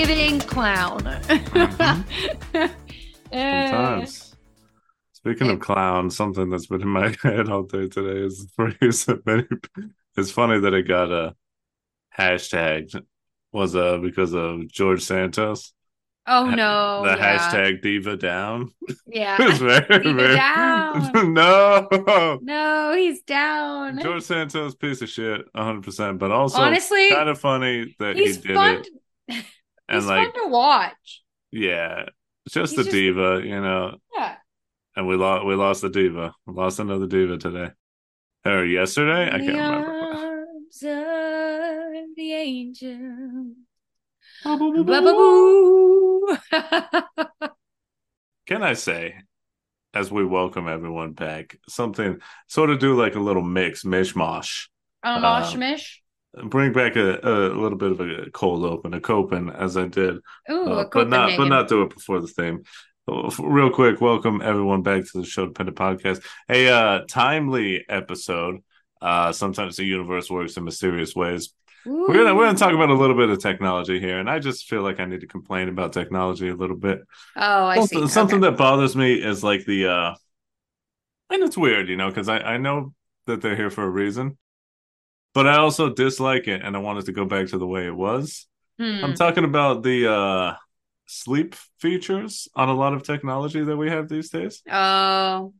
It's giving clown. Uh, Sometimes. Speaking of clowns, something that's been in my head all day today is the phrase many. It's funny that it got a hashtag was uh because of George Santos. oh no. the yeah. hashtag diva down. Yeah. It's very, Diva very down. no. No, he's down. George Santos piece of shit, 100. percent But also Honestly, kind of funny that he's he did fun. it and like fun to watch. yeah, just He's a just- diva, you know. Yeah. And we lost we lost the diva. We lost another diva today. Or yesterday? I can't remember. of the angel. Can I say, as we welcome everyone back, something sort of do like a little mix, mishmash. A Uh, moshmish. Bring back a, a little bit of a cold open, a copen, as I did, Ooh, uh, but not but not do it before the theme. Uh, Real quick, welcome everyone back to the Show Dependent Podcast. A uh, timely episode. Uh, sometimes the universe works in mysterious ways. We're gonna we're gonna talk about a little bit of technology here, and I just feel like I need to complain about technology a little bit. Oh, I something, see. something Okay. that bothers me is like the uh and it's weird you know because I, I know that they're here for a reason but i also dislike it and i want it to go back to the way it was. Hmm. i'm talking about the uh sleep features on a lot of technology that we have these days. Oh,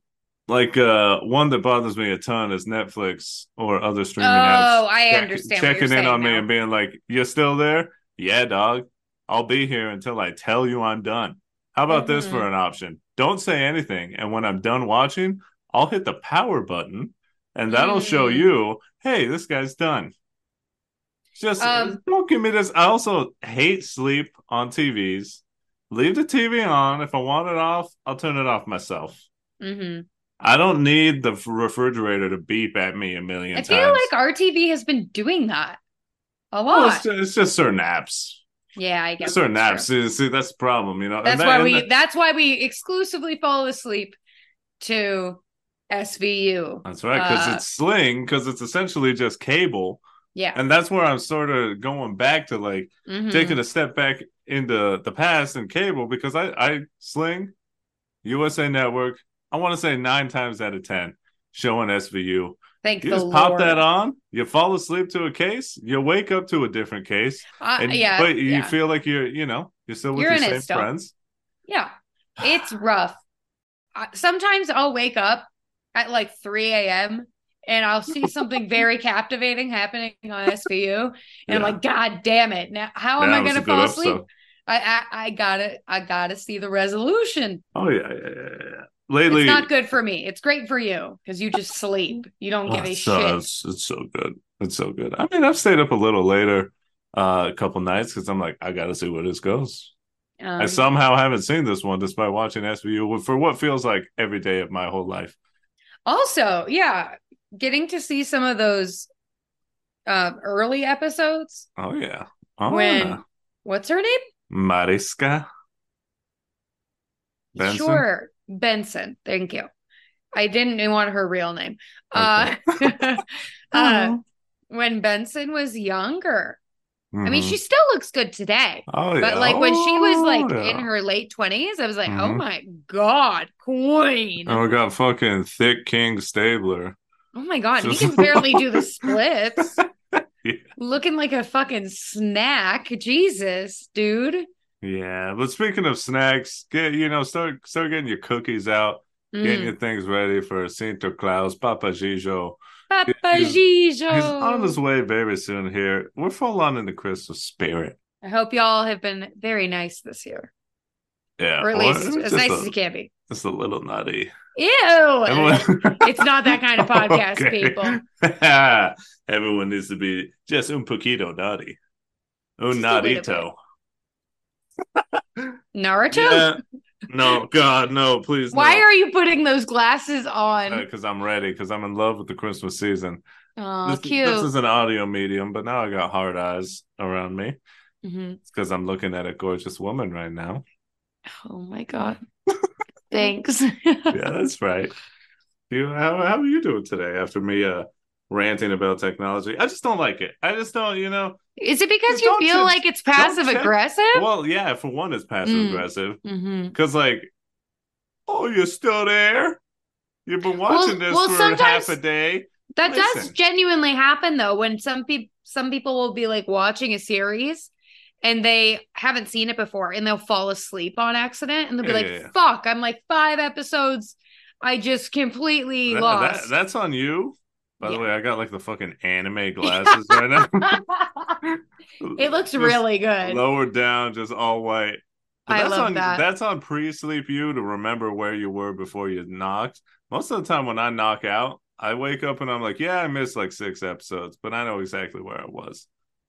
like uh one that bothers me a ton is netflix or other oh, streaming apps Oh, I check- understand. checking in on me and being like you're still there? Yeah dog. I'll be here until i tell you i'm done. How about this Mhm. for an option? Don't say anything and when i'm done watching i'll hit the power button and that'll show Mm. you hey this guy's done just Um, don't give me this i also hate sleep on tvs leave the tv on if i want it off i'll turn it off myself Mhm. i don't need the refrigerator to beep at me a million I times I feel like our TV has been doing that a Well, lot. it's, just, it's just certain apps. yeah, I guess certain apps. See, see, that's the problem, you know. That's that- why we. that- That's why we exclusively fall asleep to SVU. that's right, because uh, it's Sling, because it's essentially just cable, Yeah. and that's where I'm sort of going back to like Mhm. taking a step back into the past and cable because I, I Sling, USA Network. I want to say nine times out of ten showing SVU. Thank You just pop that on, you fall asleep to a case, you wake up to a different case, Uh, and yeah, but you yeah. feel like you're, you know, you're still with You're your same friends. Yeah, it's rough. Sometimes I'll wake up at like 3 a.m. and I'll see something very captivating happening on SVU, and I'm like, God damn it! Now, how am I going to fall asleep? I, I I gotta I gotta see the resolution. Oh yeah, yeah, yeah, yeah. Lately, It's not good for me. It's great for you because you just sleep. You don't Oh, give a so, shit. it's, it's so good. It's so good. I mean, I've stayed up a little later uh, a couple nights because I'm like, I got to see where this goes. I Um, somehow haven't seen this one despite watching SVU for what feels like every day of my whole life. Also, yeah, getting to see some of those uh, early episodes Oh yeah. Oh when yeah. what's her name? Mariska. Benson? Sure, Benson. Thank you. I didn't want her real name. Uh, uh, when Benson was younger. I mean, Mhm. she still looks good today. Oh yeah. But like when she was like Oh, yeah. in her late twenties, I was like, oh Mhm. my god, queen! Oh, we got fucking thick King Stabler. Oh my god, he Just- can barely do the splits. Yeah. Looking like a fucking snack. Jesus, dude. Yeah, but speaking of snacks, get you know start start getting your cookies out, getting Mm. your things ready for Santa Claus, Papa Gijo. Papa he's- Gijo. He's on his way very soon here. We're full on in the Christmas spirit. I hope y'all have been very nice this year. Yeah, Or at well, least as nice a, as you can be. It's a little nutty. Ew. Everyone- It's not that kind of podcast, Okay. people. Everyone needs to be just un poquito nutty. Un a. Naruto? Yeah. No, God, no, please. Why no. are you putting those glasses on? Because I'm ready. Because I'm in love with the Christmas season. Oh, this, cute. this is an audio medium, but now I got hard eyes around me. Mhm. It's because I'm looking at a gorgeous woman right now. Oh my god. Thanks. Yeah, that's right. You, how how are you doing today? After me, uh, ranting about technology. I just don't like it. I just don't, you know. Is it because you feel check- like it's passive check- aggressive? Well, yeah, for one, it's passive Mm. aggressive mm-hmm. because, like, oh, you're still there. You've been Well- watching this well, for sometimes- half a day. That does genuinely happen though when some people some people will be like watching a series and they haven't seen it before and they'll fall asleep on accident and they'll be Yeah, like yeah, yeah. fuck I'm like 5 episodes I just completely That- lost. that- that's on you. By the way, I got like the fucking anime glasses right now. it looks Just really good. lowered down, just all white. But I that's love on that. that's on pre-sleep you to remember where you were before you knocked. Most of the time when I knock out, I wake up and I'm like, yeah, I missed like six episodes, but I know exactly where I was.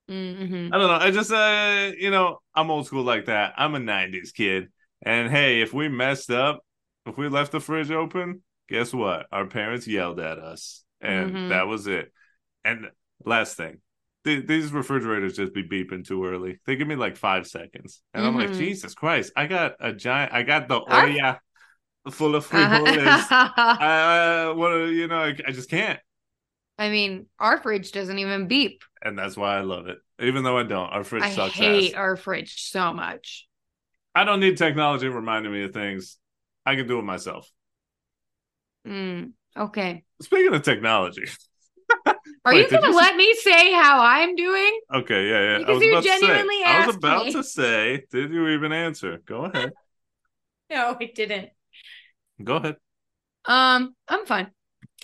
Mhm. I don't know. I just uh you know, I'm old school like that. I'm a 90s kid. And hey, if we messed up, if we left the fridge open, guess what? Our parents yelled at us. And Mhm. that was it. And last thing, th- these refrigerators just be beeping too early. They give me like five seconds. And I'm like, Mhm. Jesus Christ, I got a giant, I got the Our- olla full of frijoles. I, uh, what, you know, I, I just can't. I mean, our fridge doesn't even beep. And that's why I love it. Even though I don't, our fridge I sucks I hate ass. our fridge so much. I don't need technology reminding me of things. I can do it myself. Mm, okay. Speaking of technology, Are Wait, you going to let me say how I'm doing? okay, yeah, yeah. I Because was you about to say. genuinely I was about me. to say. Did you even answer? Go ahead. No, it didn't. Go ahead. Um, I'm fine.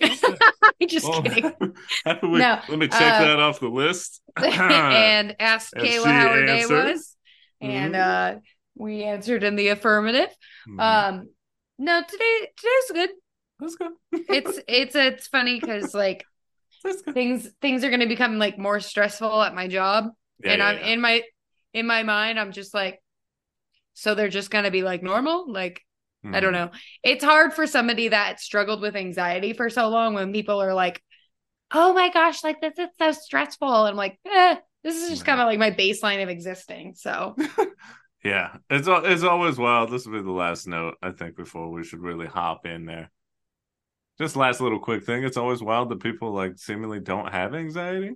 Just Well, kidding. how we- No, let me check uh, that off the list. and asked And Kayla how her day was, and Mhm. uh, we answered in the affirmative. Mhm. Um, no, today today's good. That's good. It's it's it's funny because like things things are going to become like more stressful at my job, Yeah, and yeah, I'm yeah. in my in my mind I'm just like, so they're just going to be like normal, like. I don't Mhm. know. It's hard for somebody that struggled with anxiety for so long when people are like, "Oh my gosh, like this is so stressful." And I'm like, "Eh, this is just kind of like my baseline of existing." So, Yeah, it's al- it's always wild. This will be the last note I think before we should really hop in there. Just last little quick thing. It's always wild that people like seemingly don't have anxiety.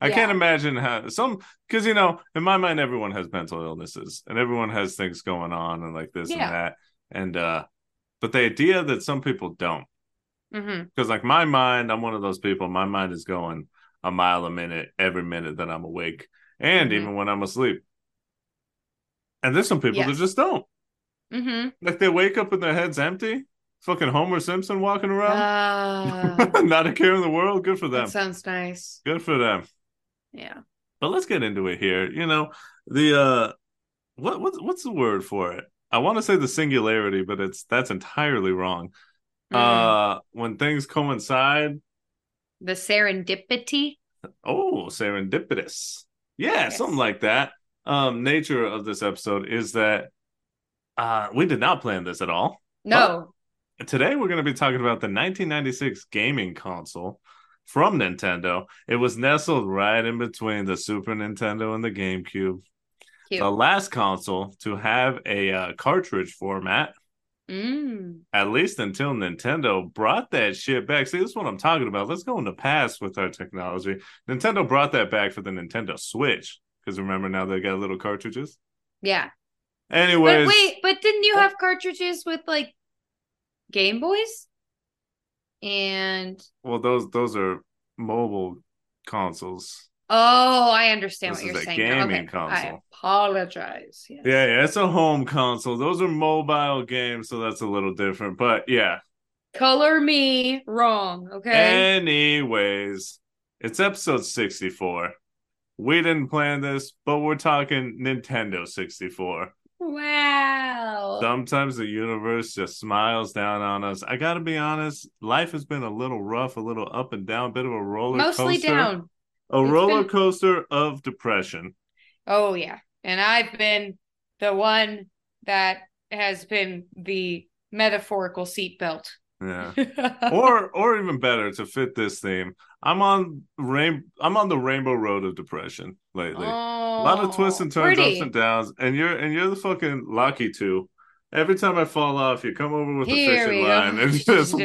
I can't imagine how some because you know in my mind everyone has mental illnesses and everyone has things going on and like this Yeah. and that and uh but the idea that some people don't mm-hmm because like my mind i'm one of those people my mind is going a mile a minute every minute that i'm awake and Mhm. even when i'm asleep and there's some people that just don't mm-hmm. like they wake up and their head's empty fucking homer simpson walking around Uh, not a care in the world good for them sounds nice. good for them Yeah. but let's get into it here you know the uh what what's what's the word for it i want to say the singularity but it's that's entirely wrong Mm. uh when things coincide the serendipity. Oh, serendipitous. Yeah, Yes. something like that. Um, nature of this episode is that uh we did not plan this at all. No. Today we're going to be talking about the 1996 gaming console from Nintendo. It was nestled right in between the Super Nintendo and the GameCube. Cute. The last console to have a uh, cartridge format, Mm. at least until Nintendo brought that shit back. See, this is what I'm talking about. Let's go in the past with our technology. Nintendo brought that back for the Nintendo Switch. Because remember now they got little cartridges. Yeah. Anyways, But wait, but didn't you have cartridges with like Game Boys? And well, those those are mobile consoles. oh, I understand This what you're saying. gaming okay. I console. apologize. Yes. Yeah, yeah, it's a home console. Those are mobile games, so that's a little different. But yeah. Color me wrong, okay? Anyways, it's episode 64. We didn't plan this, but we're talking Nintendo 64. Wow. Sometimes the universe just smiles down on us. I gotta be honest, life has been a little rough, a little up and down, a bit of a roller Mostly coaster. down. A It's roller been- coaster of depression. Oh yeah. And I've been the one that has been the metaphorical seatbelt. Yeah. or or even better to fit this theme. I'm on rain I'm on the rainbow road of depression lately. a lot of twists oh, and turns, Oh, pretty. ups and downs, and you're and you're the fucking Lakitu. Every time I fall off, you come over with Here a fishing line and just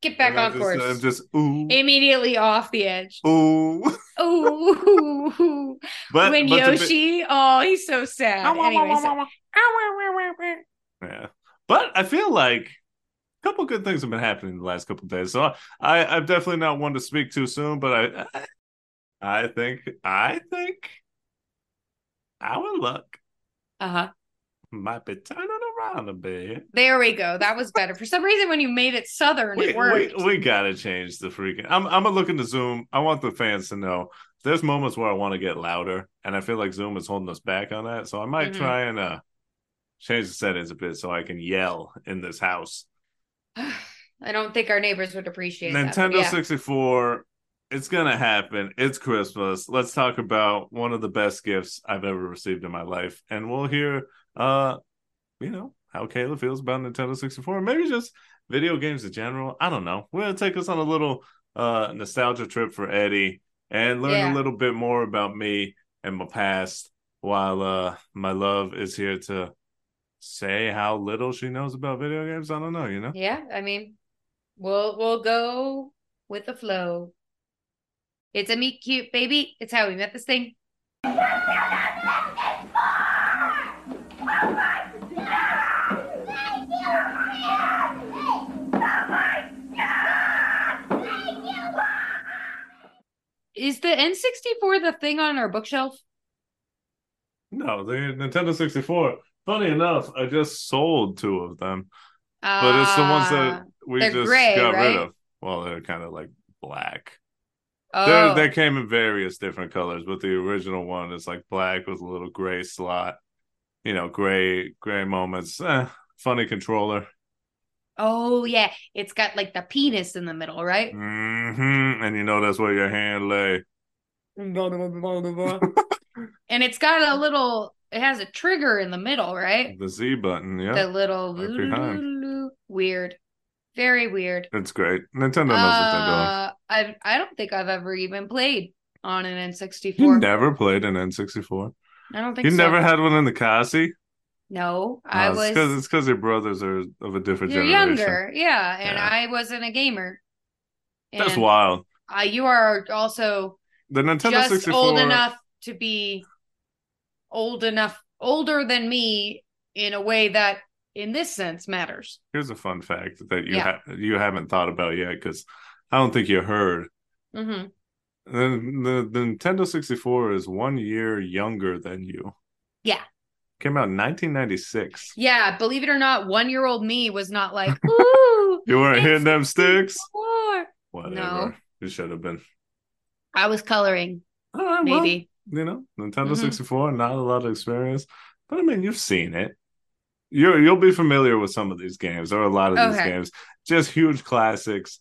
Get back And on just, course. I'm just ooh Immediately off the edge. ooh. Ooh. But when but to be- Yoshi, oh, he's so sad. Anyways, Yeah. But I feel like a couple good things have been happening the last couple days. So I, I'm definitely not one to speak too soon, but I, I, think, I think our luck uh-huh. might be turning around a bit. There we go. That was better. For some reason, when you made it southern, We, it worked. we, we gotta change the freaking. I'm I'm gonna look into Zoom. I want the fans to know there's moments where I want to get louder, and I feel like Zoom is holding us back on that. So I might Mhm. try and uh change the settings a bit so I can yell in this house. I don't think our neighbors would appreciate that. Nintendo yeah. 64. It's gonna happen. It's Christmas. Let's talk about one of the best gifts I've ever received in my life, and we'll hear, uh, you know, how Kayla feels about Nintendo 64. Maybe just video games in general. I don't know. We're gonna take us on a little uh nostalgia trip for Eddie and learn Yeah. a little bit more about me and my past, while uh my love is here to say how little she knows about video games. I don't know. You know. Yeah, I mean, we'll we'll go with the flow. It's a meet cute baby. It's how we met this thing. Is the N64 the thing on our bookshelf? No, the Nintendo 64. Funny enough, I just sold two of them, but it's the ones that we Ah, just gray, got right? rid of. Well, they're kind of like black. oh, They're, they came in various different colors, but the original one is like black with a little gray slot. You know, gray gray moments. Eh, funny controller. oh yeah, it's got like the penis in the middle, right? Mm-hmm. And you know that's where your hand lay. and it's got a little. It has a trigger in the middle, right? The Z button. Yeah, The little Right weird, very weird. it's great. Nintendo knows what they're doing. Uh, I I don't think I've ever even played on an N64. You never played an N64. I don't think You so. never had one in the Cassie. No, I No, was. It's because it's because your brothers are of a different You're generation. younger, yeah, and Yeah. I wasn't a gamer. That's wild. Uh, you are also The Nintendo just 64. old enough to be old enough, older than me in a way that, in this sense, matters. Here's a fun fact that you Yeah. ha- you haven't thought about yet because I don't think you heard. hmm The, the the Nintendo 64 is one year younger than you. Yeah. Came out in 1996. Yeah, believe it or not, one-year-old me was not like, "Ooh, You weren't hitting them sticks. Whatever. No. You should have been. I was coloring, All right, well, maybe. You know, Nintendo Mhm. 64, not a lot of experience, but I mean, you've seen it. You're you'll be familiar with some of these games or a lot of these games. Just huge classics.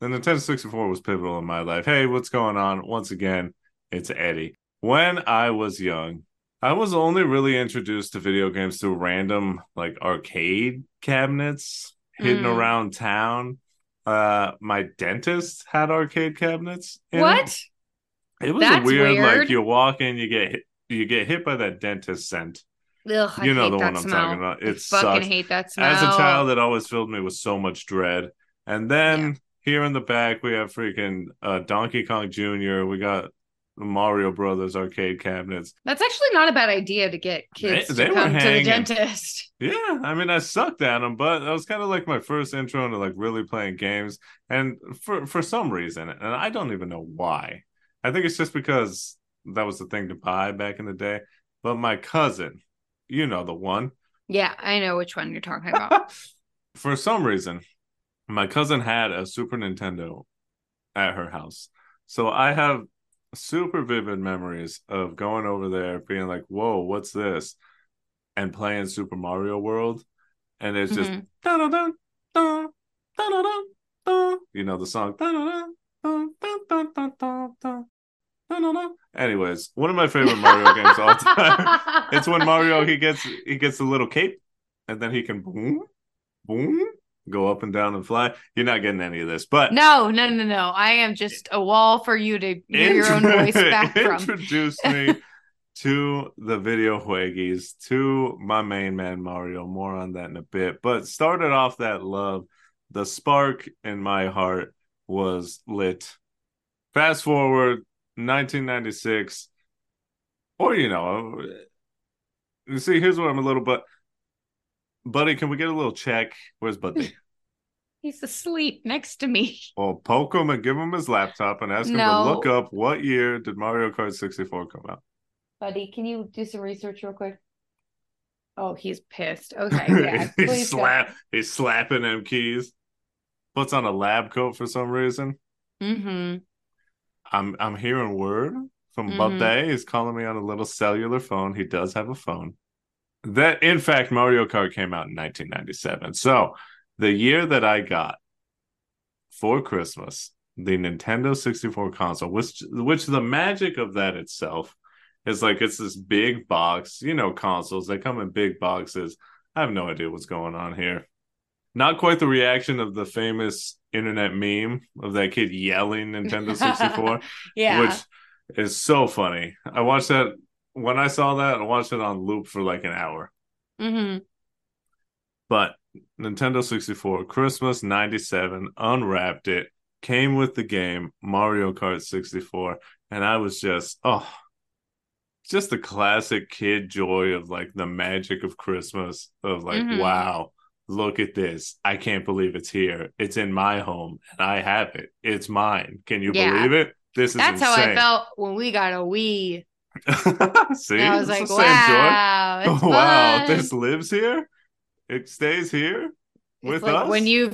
The Nintendo 64 was pivotal in my life. Hey, what's going on? Once again, it's Eddie. When I was young, I was only really introduced to video games through random like arcade cabinets hidden Mm. around town. Uh my dentist had arcade cabinets. in it. It was That's a weird, like you walk in, you get hit, you get hit by that dentist scent. Ugh, I You know hate the one I'm smell. talking about. I It fucking sucks. hate that smell. As a child, it always filled me with so much dread. And then here in the back, we have freaking uh, Donkey Kong Jr. We got Mario Brothers arcade cabinets. That's actually not a bad idea to get kids They- they to come to the dentist. Yeah, I mean, I sucked at them, but that was kind of like my first intro into like really playing games. And for for some reason, and I don't even know why. I think it's just because that was the thing to buy back in the day. But my cousin, you know the one, Yeah, I know which one you're talking about. for some reason, my cousin had a Super Nintendo at her house. So I have super vivid memories of going over there, being like, "Whoa, what's this?" and playing Super Mario World, and it's just Mhm. dun-dun-dun, you know the song. Anyways, one of my favorite Mario games of all time. It's when Mario he gets he gets a little cape, and then he can boom, boom, go up and down and fly. You're not getting any of this, but No, no, no, no. I am just a wall for you to hear your own voice back from. Introduce me to the video juegues, to my main man Mario. More on that in a bit. But started off that love the spark in my heart was lit. Fast forward 1996, or you know, you see, here's what I'm a little but Buddy, can we get a little check? Where's Buddy? He's asleep next to me. Well, poke him and give him his laptop and ask him No. to look up what year did Mario Kart 64 come out. Buddy, can you do some research real quick? Oh, he's pissed. Okay, yeah. he's please go. slap he's slapping them keys. Puts on a lab coat for some reason. Mm-hmm. I'm I'm hearing word from Mhm. Buddy. He's calling me on a little cellular phone. He does have a phone. That in fact Mario Kart came out in 1997. So the year that I got for Christmas the Nintendo 64 console, which which the magic of that itself is like it's this big box, you know, consoles they come in big boxes. I have no idea what's going on here. Not quite the reaction of the famous internet meme of that kid yelling Nintendo 64 Yeah. which is so funny. I watched that when I saw that. I watched it on loop for like an hour. mm-hmm. But Nintendo 64, Christmas 97, unwrapped it, came with the game Mario Kart 64, and I was just, oh, just the classic kid joy of like the magic of Christmas of like, Mhm. wow, look at this. I can't believe it's here. It's in my home and I have it. It's mine. Can you Yeah. believe it? This is That's how I felt when we got a Wii. See, And I was It's like, the same joy. wow, wow, this lives here. It stays here It's with like us. when you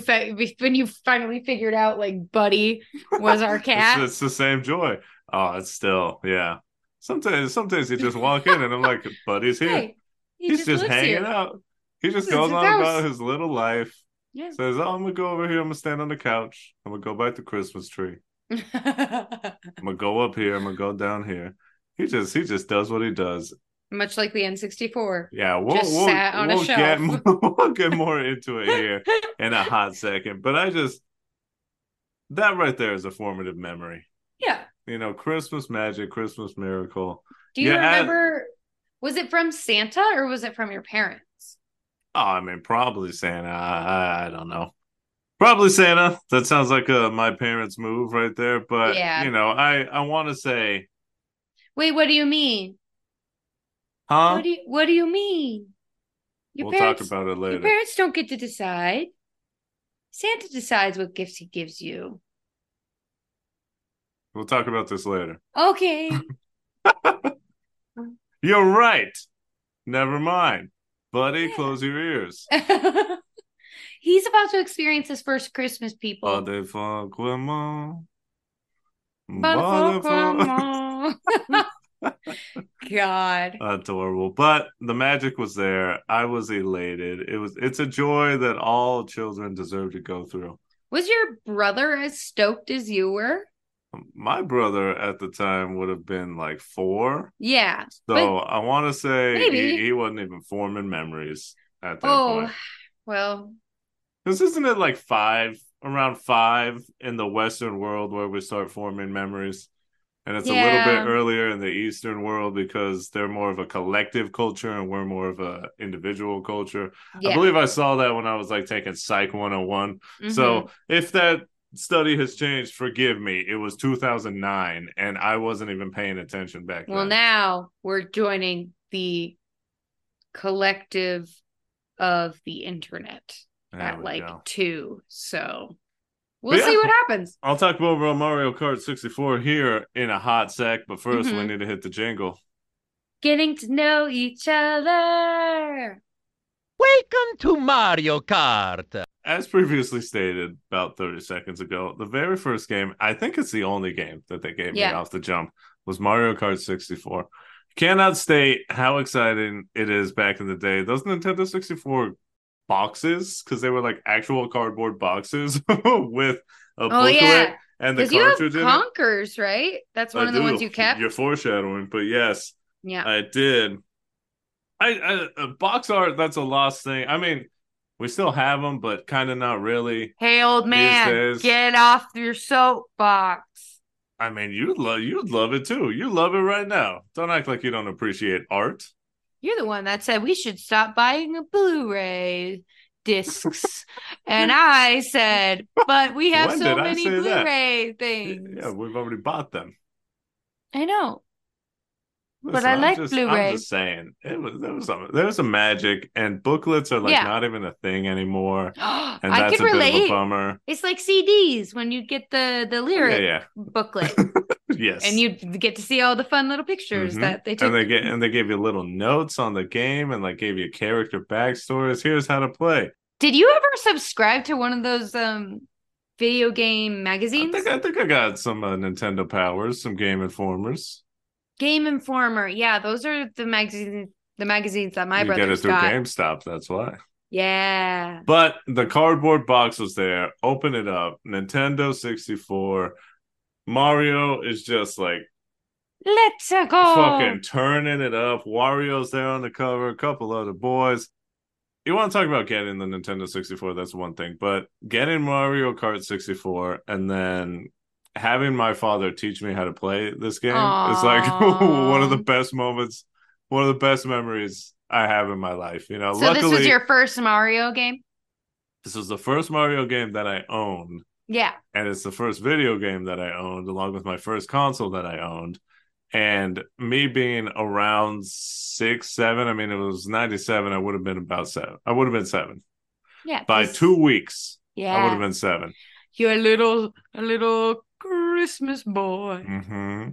when you finally figured out like Buddy was our cat. it's, it's the same joy. Oh, it's still yeah. Sometimes, sometimes you just walk in and I'm like, "Buddy's here. Hey, he He's just, lives hanging here. out. He just goes on about his little life. Yeah. Says, "Oh, I'm gonna go over here. I'm gonna stand on the couch. I'm gonna go by the Christmas tree. I'm gonna go up here. I'm gonna go down here." He just he just does what he does. Much like the N64. Yeah, we'll Just we'll, sat on a we'll get shelf. more, we'll get more into it here in a hot second. But I just that right there is a formative memory. Yeah. You know, Christmas magic, Christmas miracle. Do you Yeah, I- remember? Was it from Santa or was it from your parents? Oh, I mean, probably Santa. I, I, don't know. Probably Santa. That sounds like uh, my parents' move right there. But Yeah. you know, I I want to say, Wait, what do you mean? huh? What do you What do you mean? Your we'll parents, talk about it your later. parents don't get to decide. Santa decides what gifts he gives you. We'll talk about this later. Okay. You're right. Never mind, buddy. Close your ears. He's about to experience his first Christmas, people. Motherfuck with mom. Motherfucker. God. Adorable. But the magic was there. I was elated. It was it's a joy that all children deserve to go through. Was your brother as stoked as you were? My brother at the time would have been like four. Yeah. So I want to say he, he wasn't even forming memories at that Oh, point. well, Because isn't it like five, around five in the Western world where we start forming memories? And it's a little bit earlier in the Eastern world because they're more of a collective culture and we're more of a individual culture. yeah. I believe I saw that when I was like taking Psych 101. Mhm. So if that study has changed, forgive me. It was 2009 and I wasn't even paying attention back well, then. Well, now we're joining the collective of the internet There at like go. two. So we'll But see what happens. I'll talk more about Mario Kart 64 here in a hot sec, but 1st we Mhm. need to hit the jingle. Getting to know each other. Welcome to Mario Kart. As previously stated about 30 seconds ago, the very first game, I think it's the only game that they gave me off the jump, was Mario Kart 64. Cannot state how exciting it is back in the day. Those Nintendo 64 boxes, because they were like actual cardboard boxes with a Oh, booklet yeah. and the Because you have cartridge in it. Conker's, right? That's one I of the ones do. you kept. You're foreshadowing, but yes, Yeah. I did. I, I uh, box art. That's a lost thing. I mean, we still have them, but kind of not really. Hey, old man, get off your soapbox. I mean, you'd love you'd love it too. You love it right now. Don't act like you don't appreciate art. You're the one that said we should stop buying a Blu-ray discs. and I said, but we have When so many? Blu-ray things. Yeah, we've already bought them. I know. But I like just, Blu-ray. I'm just saying, it was there was some there was some magic, and booklets are like Yeah. not even a thing anymore, and I that's can a bit of a bummer. It's like CDs when you get the the lyric yeah, booklet, yes. and you get to see all the fun little pictures Mhm. that they took. and they get and they gave you little notes on the game, and like gave you character backstories. Here's how to play. Did you ever subscribe to one of those um video game I magazines? think I think I got some uh, Nintendo powers, some Game Informers. Game Informer. Yeah, those are the magazines the magazines that my you get it through got. GameStop. That's why. Yeah. But the cardboard box was there. Open it up. Nintendo 64. Mario is just like Let's go. fucking turning it up. Wario's there on the cover, a couple other boys. You want to talk about getting the Nintendo 64, that's one thing. But getting Mario Kart 64 and then having my father teach me how to play this game is like one of the best moments, one of the best memories I have in my life. You know, So luckily this was your first Mario game? this was the first Mario game that I owned. Yeah. and it's the first video game that I owned, along with my first console that I owned. And me being around six, seven, I mean, it was 97, I would have been about seven. I would have been seven. Yeah. By two weeks, Yeah. I would have been seven. You're a little a little Christmas boy. hmm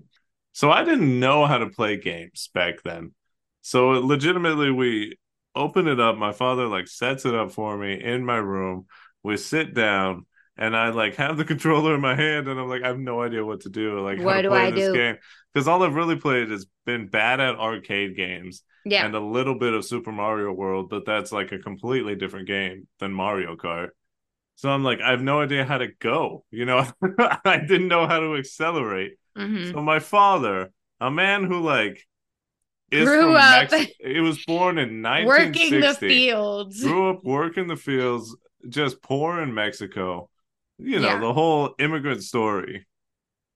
So I didn't know how to play games back then. So legitimately, we open it up. My father like sets it up for me in my room. We sit down, and I like have the controller in my hand, and I'm like, I have no idea what to do. Like, how What to do play I this do? game? Because all I've really played has been bad at arcade games Yeah. and a little bit of Super Mario World, but that's like a completely different game than Mario Kart. So I'm like, I have no idea how to go. You know, I didn't know how to accelerate. Mhm. So my father, a man who like is Grew up- Mex- he was born in 1960. Working the fields. Grew up working the fields, just poor in Mexico. You know, Yeah. the whole immigrant story.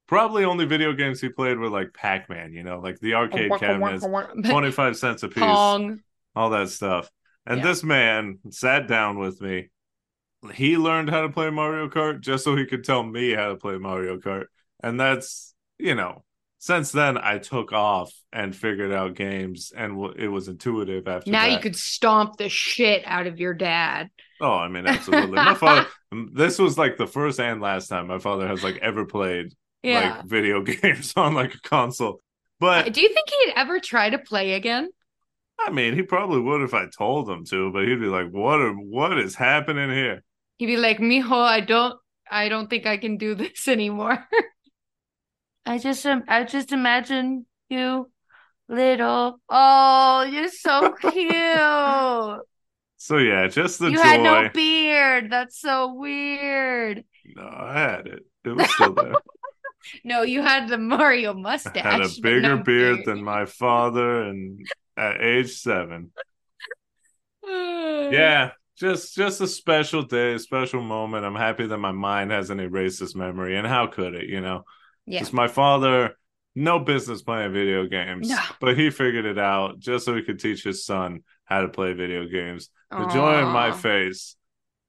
Probably only video games he played were like Pac-Man, you know, like the arcade cabinets, 25 cents a piece, Pong. all that stuff. And Yeah. this man sat down with me. He learned how to play Mario Kart just so he could tell me how to play Mario Kart. And that's, you know, since then I took off and figured out games and w- it was intuitive after Now that. you could stomp the shit out of your dad. Oh, I mean, absolutely. my father, this was like the first and last time my father has like ever played Yeah. like video games on like a console. But uh, Do you think he'd ever try to play again? I mean, he probably would if I told him to, but he'd be like, "What? Are, what is happening here?" He'd be like, "Mijo, I don't, I don't think I can do this anymore." I just, um, I just imagine you, little. Oh, you're so cute. So yeah, just the you joy. had no beard. That's so weird. No, I had it. It was still there. No, you had the Mario mustache. I had a bigger no beard than my father, and at age seven, yeah, just just a special day, a special moment. I'm happy that my mind hasn't erased this memory, and how could it? You know, yeah. Because my father, no business playing video games, No. but he figured it out just so he could teach his son how to play video games. The joy in my face,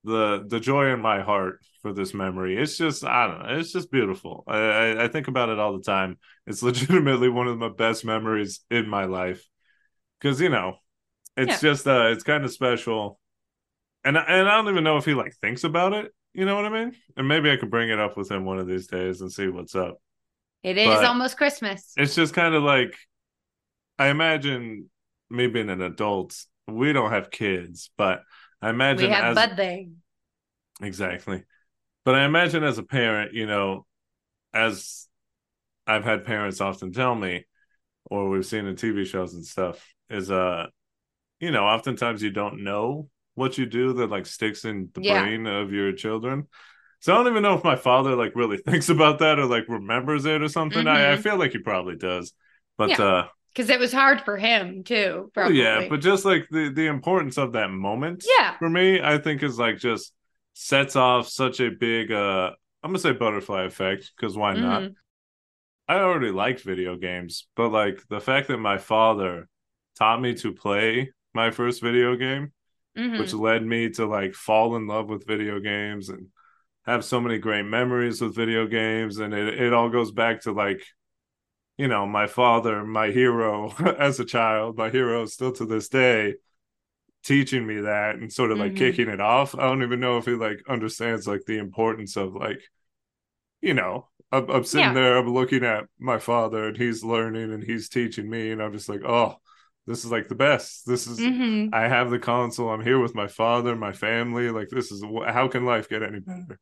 the the joy in my heart for this memory. It's just I don't know. It's just beautiful. I, I I think about it all the time. It's legitimately one of my best memories in my life because you know, it's just uh, it's kind of special, and I- and I don't even know if he like thinks about it. You know what I mean? And maybe I could bring it up with him one of these days and see what's up It is but- almost Christmas. it's just kind of like I imagine me being an adult. We don't have kids, but I imagine We have as Bud Day. exactly. But I imagine as a parent, you know, as I've had parents often tell me, or we've seen in TV shows and stuff, is uh, you know, oftentimes you don't know what you do that like sticks in the Yeah. brain of your children. So I don't even know if my father like really thinks about that or like remembers it or something. I, I Mhm. feel like he probably does. But Yeah. uh Because it was hard for him too. well, Probably. yeah, but just like the the importance of that moment Yeah. for me, I think is like just sets off such a big uh I'm gonna say butterfly effect, because why not? Mhm. I already liked video games, but like the fact that my father taught me to play my first video game which Mhm. led me to like fall in love with video games and have so many great memories with video games. And it, it all goes back to like, you know, my father, my hero as a child, my hero still to this day, teaching me that and sort of like Mhm. kicking it off. I don't even know if he like understands like the importance of like, you know, I'm, I'm sitting Yeah. there, I'm looking at my father and he's learning and he's teaching me. And I'm just like, oh, this is like the best. This is, Mhm. I have the console. I'm here with my father, my family. Like this is how can life get any better?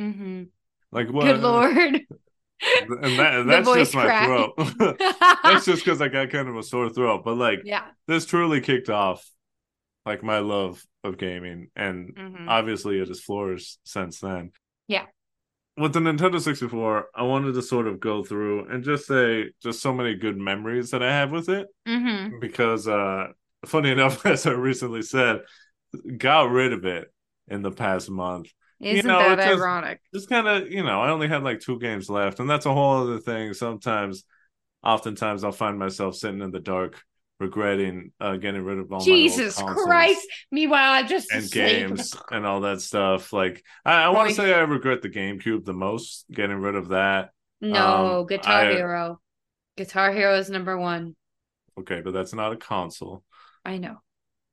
Mhm. Like what? Good lord. And that, The that's just my crack. throat. that's just because I got kind of a sore throat. But like yeah. this truly kicked off like my love of gaming, and Mhm. obviously it has flourished since then. Yeah. With the Nintendo 64, I wanted to sort of go through and just say just so many good memories that I have with it Mhm. because uh funny enough as I recently said got rid of it in the past month Isn't know, that just- ironic? just kind of you know I only had like two games left and that's a whole other thing sometimes oftentimes I'll find myself sitting in the dark regretting uh getting rid of all Jesus my old consoles Christ. Meanwhile, I'm just and games and all that stuff like I, I want to say I regret the GameCube the most getting rid of that No, Um, Guitar I- Hero. Guitar Hero is number one. okay but that's not a console I know.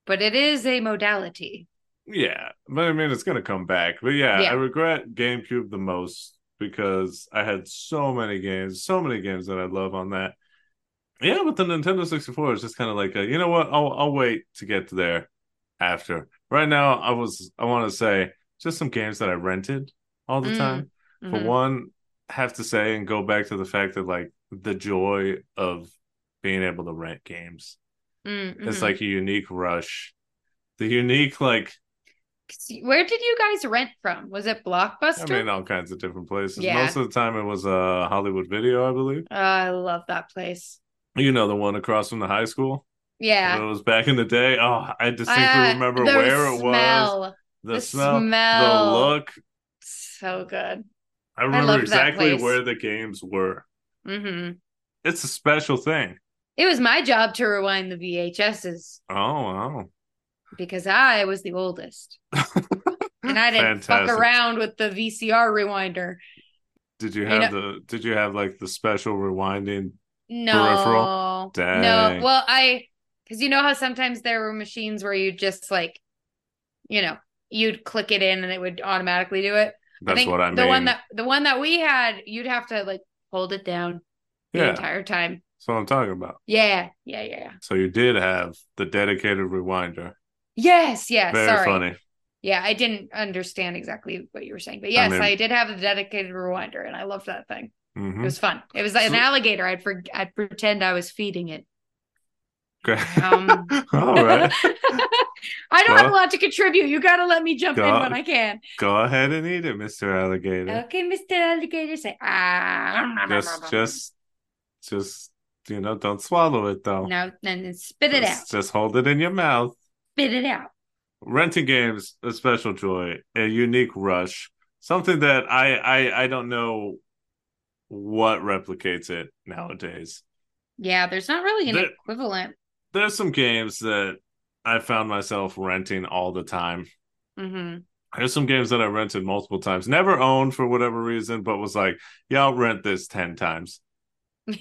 But it is a modality. Yeah, but I mean, it's gonna come back. But yeah, Yeah. I regret GameCube the most because I had so many games, so many games that I love on that. Yeah, but the Nintendo 64 is just kind of like, a, you know what? I'll I'll wait to get there after. Right now, I was I want to say just some games that I rented all the Mm, time. For Mhm. one, have to say and go back to the fact that like the joy of being able to rent games. Mm, It's mhm. like a unique rush. The unique like Where did you guys rent from? Was it Blockbuster? I mean, all kinds of different places. Yeah. Most of the time, it was uh, Hollywood Video, I believe. Oh, I love that place. You know, the one across from the high school. Yeah. When it was back in the day. Oh, I distinctly Uh, remember where it was, smell. the, The smell, smell. the look. So good. I remember that exactly where the games were. Mm-hmm. It's a special thing. It was my job to rewind the VHSs Oh, wow. because I was the oldest. And I didn't fuck around with the VCR rewinder. Did you You have the? Did you have like the special rewinding? No. Dang. No. Well, I because you know how sometimes there were machines where you just like, you know, you'd click it in and it would automatically do it. That's think what I mean. the one that the one that we had, you'd have to like hold it down the yeah, entire time. that's what I'm talking about. Yeah, yeah, yeah. So you did have the dedicated rewinder. Yes, yes. Very sorry. funny. Yeah, I didn't understand exactly what you were saying, but yes, I, mean- did have a dedicated rewinder, and I loved that thing. Hmm It was fun. It was like an alligator. I'd for, I'd pretend I was feeding it. Okay. Um, All right. I don't have a lot to contribute. You got to let me jump in when I can. Go ahead and eat it, Mr. Alligator. Okay, Mr. Alligator, say ah. Just, just, just, you know, don't swallow it though. no, and then spit it out. Just, just hold it in your mouth. Spit it out. Renting games, a special joy, a unique rush, something that I, I, I don't know what replicates it nowadays. Yeah, there's not really an There- equivalent. There's some games that I found myself renting all the time. hmm There's some games that I rented multiple times, never owned for whatever reason, but was like, yeah, I'll rent this 10 times.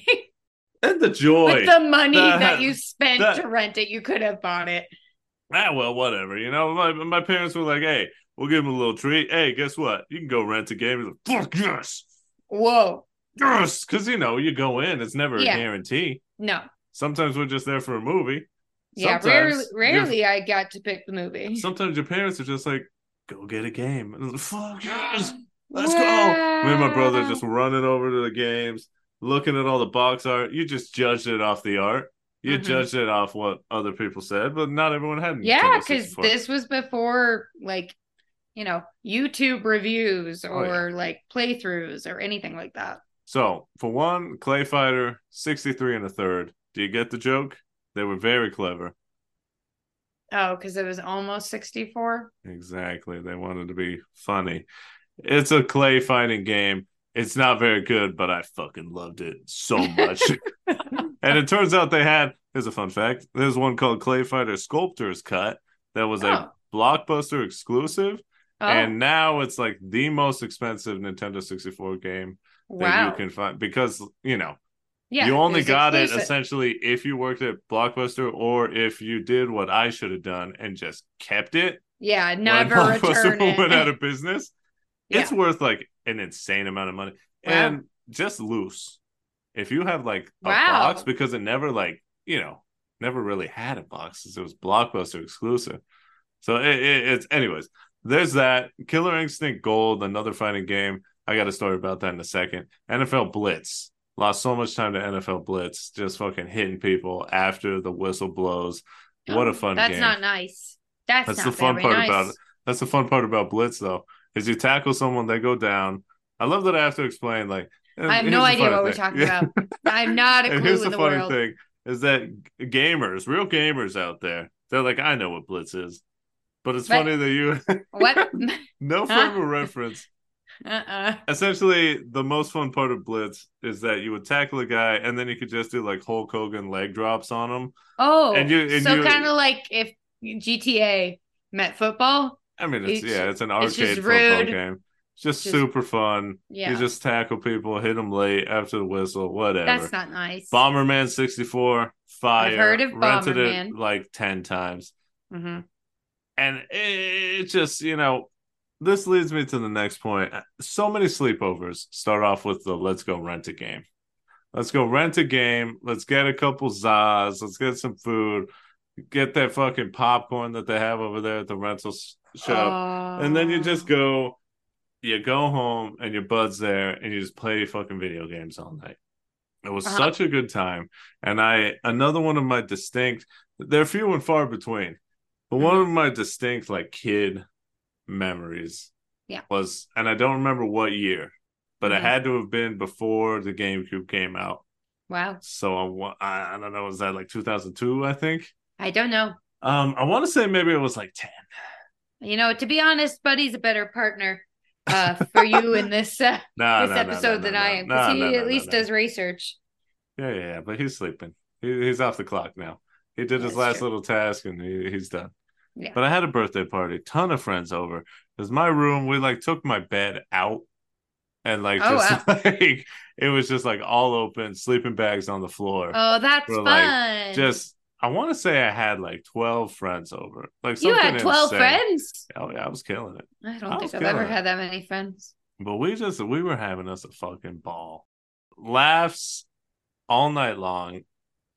And the joy. With the money that- that you spent that- to rent it, you could have bought it. ah, well, whatever. You know, my, my parents were like, hey, we'll give him a little treat. Hey, guess what? You can go rent a game. He's like, fuck yes. Whoa. Yes. Because, you know, you go in, it's never Yeah. a guarantee. No. Sometimes we're just there for a movie. Yeah, Sometimes rarely, rarely I got to pick the movie. Sometimes your parents are just like, go get a game. And like, fuck yes. Let's go. Me and my brother just running over to the games, looking at all the box art. You just judged it off the art. You Mhm. judged it off what other people said, but not everyone had. Yeah, because this was before like you know YouTube reviews Oh, or like playthroughs or anything like that. So for one, Clay Fighter, sixty-three and a third. Do you get the joke? They were very clever. Oh, because it was almost sixty four. Exactly. They wanted to be funny. It's a clay fighting game. It's not very good, but I fucking loved it so much. and it turns out they had, here's a fun fact there's one called Clay Fighter Sculptor's Cut that was Oh. a blockbuster exclusive, Oh, and now it's like the most expensive Nintendo 64 game that wow. you can find because you know yeah, you only was got it essentially if you worked at Blockbuster or if you did what I should have done and just kept it Yeah, when never Blockbuster return it. went out of business. It's worth like an insane amount of money Wow. and just loose. If you have like a Wow. box because it never like you know never really had a box 'cause it was Blockbuster exclusive. So it, it, it's anyways. There's that Killer Instinct Gold, another fighting game. I got a story about that in a second. NFL Blitz lost so much time to NFL Blitz, just fucking hitting people after the whistle blows. What a Oh, fun That's game! not nice. That's, That's not the fun part nice. about it. That's the fun part about Blitz, though, is you tackle someone, they go down. I love that I have to explain. Like, I have no idea what we're talking about. I'm not a and clue here's in the the funny world. thing is that gamers, real gamers out there, they're like, I know what Blitz is. But it's funny that you What? no Huh? of reference. Uh-uh. Essentially, the most fun part of Blitz is that you would tackle a guy and then you could just do like Hulk Hogan leg drops on him. Oh, And you- and so kind of like if GTA met football. I mean, it's, It's- yeah, it's an arcade just football game. It's just, Just- super fun. Yeah, You just tackle people, hit them late after the whistle, whatever. that's not nice. Bomberman 64, fire. heard of rented Bomberman. it like 10 times. hmm And it just, you know, this leads me to the next point. So many sleepovers start off with the let's go rent a game. Let's go rent a game. Let's get a couple Zaz. Let's get some food. Get that fucking popcorn that they have over there at the rental shop. And then you just go, you go home and your bud's there and you just play fucking video games all night. It was Uh-huh. such a good time. And I, another one of my distinct, they're few and far between, but one Mm-hmm. of my distinct, like, kid memories Yeah. was, and I don't remember what year, but it Mhm. had to have been before the GameCube came out. wow. So I, I don't know, was that like 2002, I think? I don't know. Um, I want to say maybe it was like 10. You know, to be honest, Buddy's a better partner uh, for you in this uh, No, this no, episode no, than I am because he at least does research. Yeah, yeah, yeah, but he's sleeping. He, he's off the clock now. He did his last true. little task and he, he's done. Yeah. But I had a birthday party, ton of friends over. Because my room, we like took my bed out and like Oh, just like it was just like all open, sleeping bags on the floor. Oh, that's For, fun. like, just I want to say I had like 12 friends over. Like you had 12 insane. friends? Oh yeah, I was killing it. I don't I think I've ever it. had that many friends. But we just we were having us a fucking ball. Laughs all night long.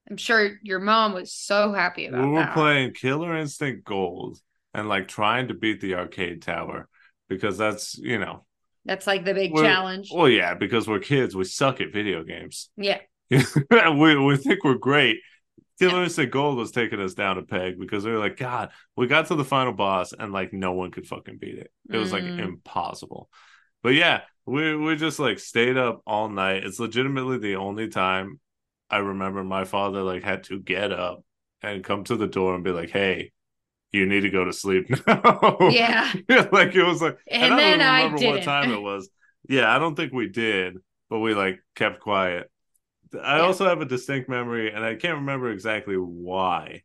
I'm sure your mom was so happy about that. we were that. playing Killer Instinct Gold and like trying to beat the arcade tower because that's you know That's like the big challenge. Well, yeah, because we're kids, we suck at video games. yeah. we we think we're great. Killer Instinct Gold was taking us down a peg because we were like, God, we got to the final boss and like no one could fucking beat it. It was like Mm. impossible. But yeah, we we just like stayed up all night. It's legitimately the only time I remember my father like had to get up and come to the door and be like, Hey, you need to go to sleep now. Yeah. like it was like And I then don't I remember what time it was. Yeah, I don't think we did, but we like kept quiet. I Yeah. also have a distinct memory, and I can't remember exactly why.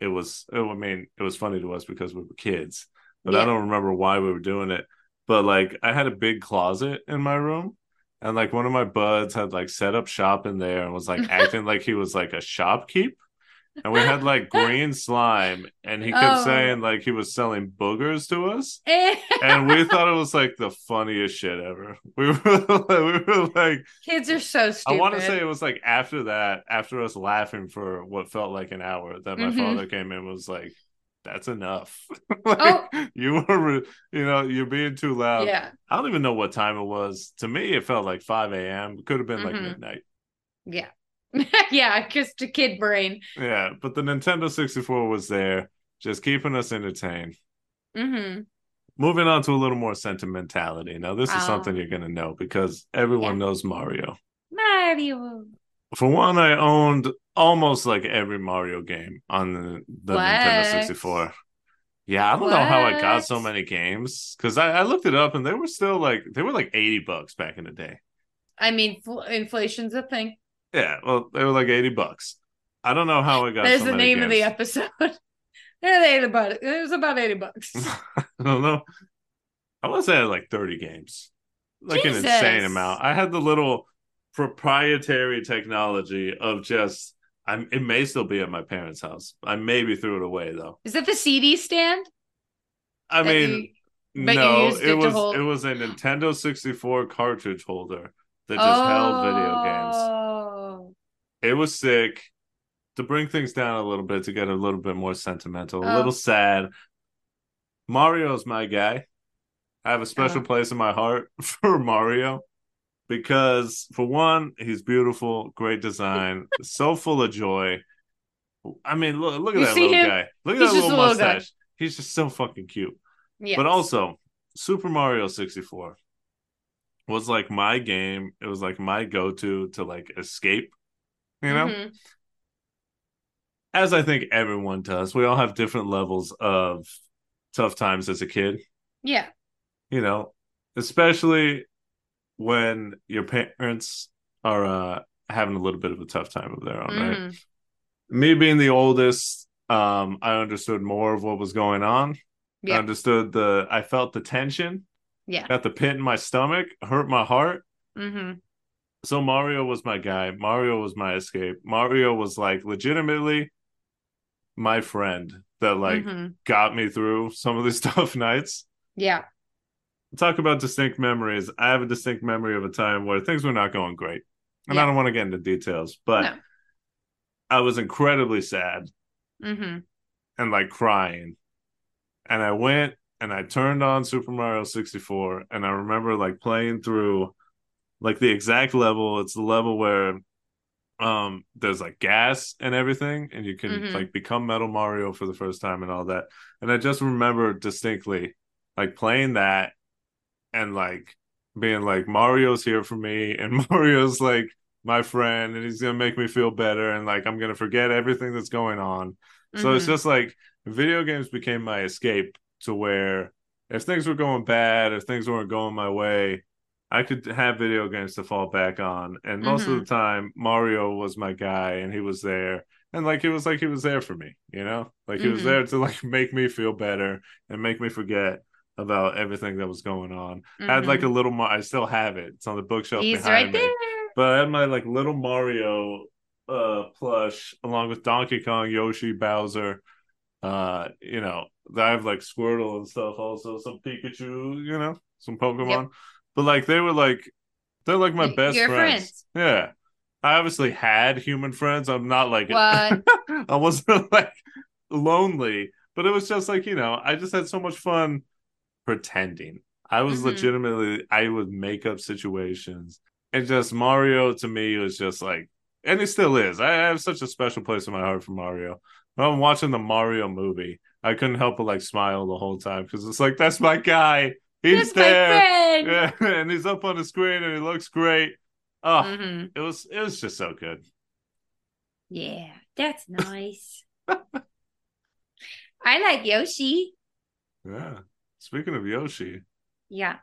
It was, I mean, it was funny to us because we were kids, but I don't remember why we were doing it. But like, I had a big closet in my room, and like one of my buds had like set up shop in there and was like acting like he was like a shopkeep. And we had like green slime, and he kept Oh. saying like he was selling boogers to us and we thought it was like the funniest shit ever. We were like, we were like Kids are so stupid. I want to say it was like after that, after us laughing for what felt like an hour, that my Mhm. father came in and was like, "That's enough. like, Oh. You were, you know, you're being too loud." yeah. I don't even know what time it was. To me, it felt like five a.m. It could have been like Mhm. midnight. Yeah. yeah, just a kid brain. Yeah, but the Nintendo 64 was there, just keeping us entertained. hmm Moving on to a little more sentimentality. Now, this is Oh. something you're gonna know because everyone Yeah. knows Mario. Mario. For one, I owned almost like every Mario game on the, the Nintendo 64. Yeah, I don't know how I got so many games because I, I looked it up and they were still like they were like 80 bucks back in the day. I mean, fl- inflation's a thing. Yeah, well, they were like 80 bucks. I don't know how I got There's so the name of the episode. Yeah, they eighty bucks. It was about eighty bucks. I don't know. I want to say I had like 30 games, like Jesus. an insane amount. I had the little proprietary technology of just. I'm, it may still be at my parents' house. I maybe threw it away though. Is it the CD stand? I that mean, you- no, it it was hold- it was a Nintendo 64 cartridge holder that just held video games. Oh. It was sick. To bring things down a little bit, to get a little bit more sentimental, a Oh. little sad. Mario's my guy. I have a special Uh. place in my heart for Mario because, for one, he's beautiful, great design, so full of joy. I mean, look, look at You that little him? guy. Look at He's that little a little mustache. He's just so fucking cute. Yeah. But also, Super Mario 64 was like my game. It was like my go to to like escape, you know? Mhm. As I think everyone does. We all have different levels of tough times as a kid, Yeah. you know, especially when your parents are uh, having a little bit of a tough time of their own, right? Mhm. Me being the oldest, um, I understood more of what was going on. I understood the, I felt the tension. Yeah. got the pit in my stomach, hurt my heart. hmm So Mario was my guy. Mario was my escape. Mario was like legitimately my friend that like hmm got me through some of these tough nights. Yeah. Talk about distinct memories. I have a distinct memory of a time where things were not going great. And I don't want to get into details, but No. I was incredibly sad hmm and like crying. And I went and I turned on Super Mario 64 and I remember like playing through like the exact level. It's the level where um there's like gas and everything and you can Mhm. like become Metal Mario for the first time and all that. And I just remember distinctly like playing that and like being like Mario's here for me and Mario's like my friend and he's going to make me feel better and like I'm going to forget everything that's going on. So it's Mhm. just like video games became my escape to where if things were going bad, if things weren't going my way, I could have video games to fall back on. And most of the time, Mario was my guy and he was there. And like it was like he was there for me, you know? Like he was Mhm. there to like make me feel better and make me forget about everything that was going on. I had like a Mhm. little Mar- I still have it. It's on the bookshelf He's behind right me. there. But I had my like little Mario uh plush along with Donkey Kong, Yoshi, Bowser. Uh, you know, I have like Squirtle and stuff also, some Pikachu, you know, some Pokemon. But like they were like they're like my best your friends. Yeah. I obviously had human friends. I'm not like What? I wasn't like lonely, but it was just like, you know, I just had so much fun pretending. I was Mhm. legitimately, I would make up situations. And just Mario to me was just like, and it still is. I have such a special place in my heart for Mario. When I'm watching the Mario movie, I couldn't help but like smile the whole time because it's like, that's my guy. He's That's there. and he's up on the screen and he looks great. Oh, Mhm. it was it was just so good. Yeah, that's nice. I like Yoshi. Yeah. Speaking of Yoshi, Yeah.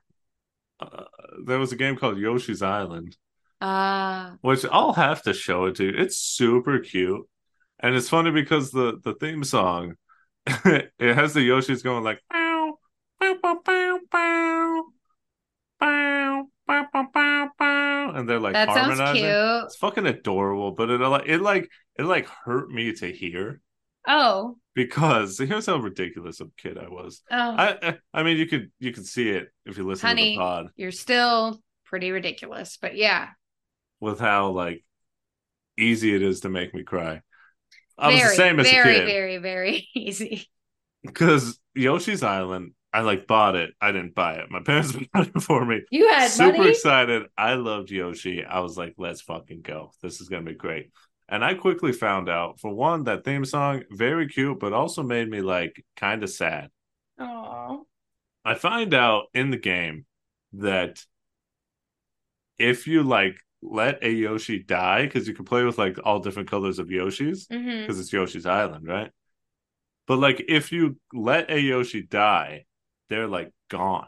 uh, there was a game called Yoshi's Island, Uh which I'll have to show it to you. It's super cute, and it's funny because the the theme song it has the Yoshis going like bow bow bow bow bow bow bow bow bow and they're like that sounds cute. It's fucking adorable, but it like it like it like hurt me to hear Oh. because here's how ridiculous a kid I was. Oh. I I, mean you could you could see it if you listen Honey. to the pod. You're still pretty ridiculous, but yeah. with how like easy it is to make me cry. I was the same as very, a kid very, very easy. because Yoshi's Island. I like bought it. I didn't buy it. My parents bought it for me. You had Super money. excited. I loved Yoshi. I was like, let's fucking go. This is gonna be great. And I quickly found out, for one, that theme song very cute, but also made me like kind of sad. Oh. I find out in the game that if you like let a Yoshi die, because you can play with like all different colors of Yoshis, mm-hmm. because it's Yoshi's Island, right? But like if you let a Yoshi die, they're like gone.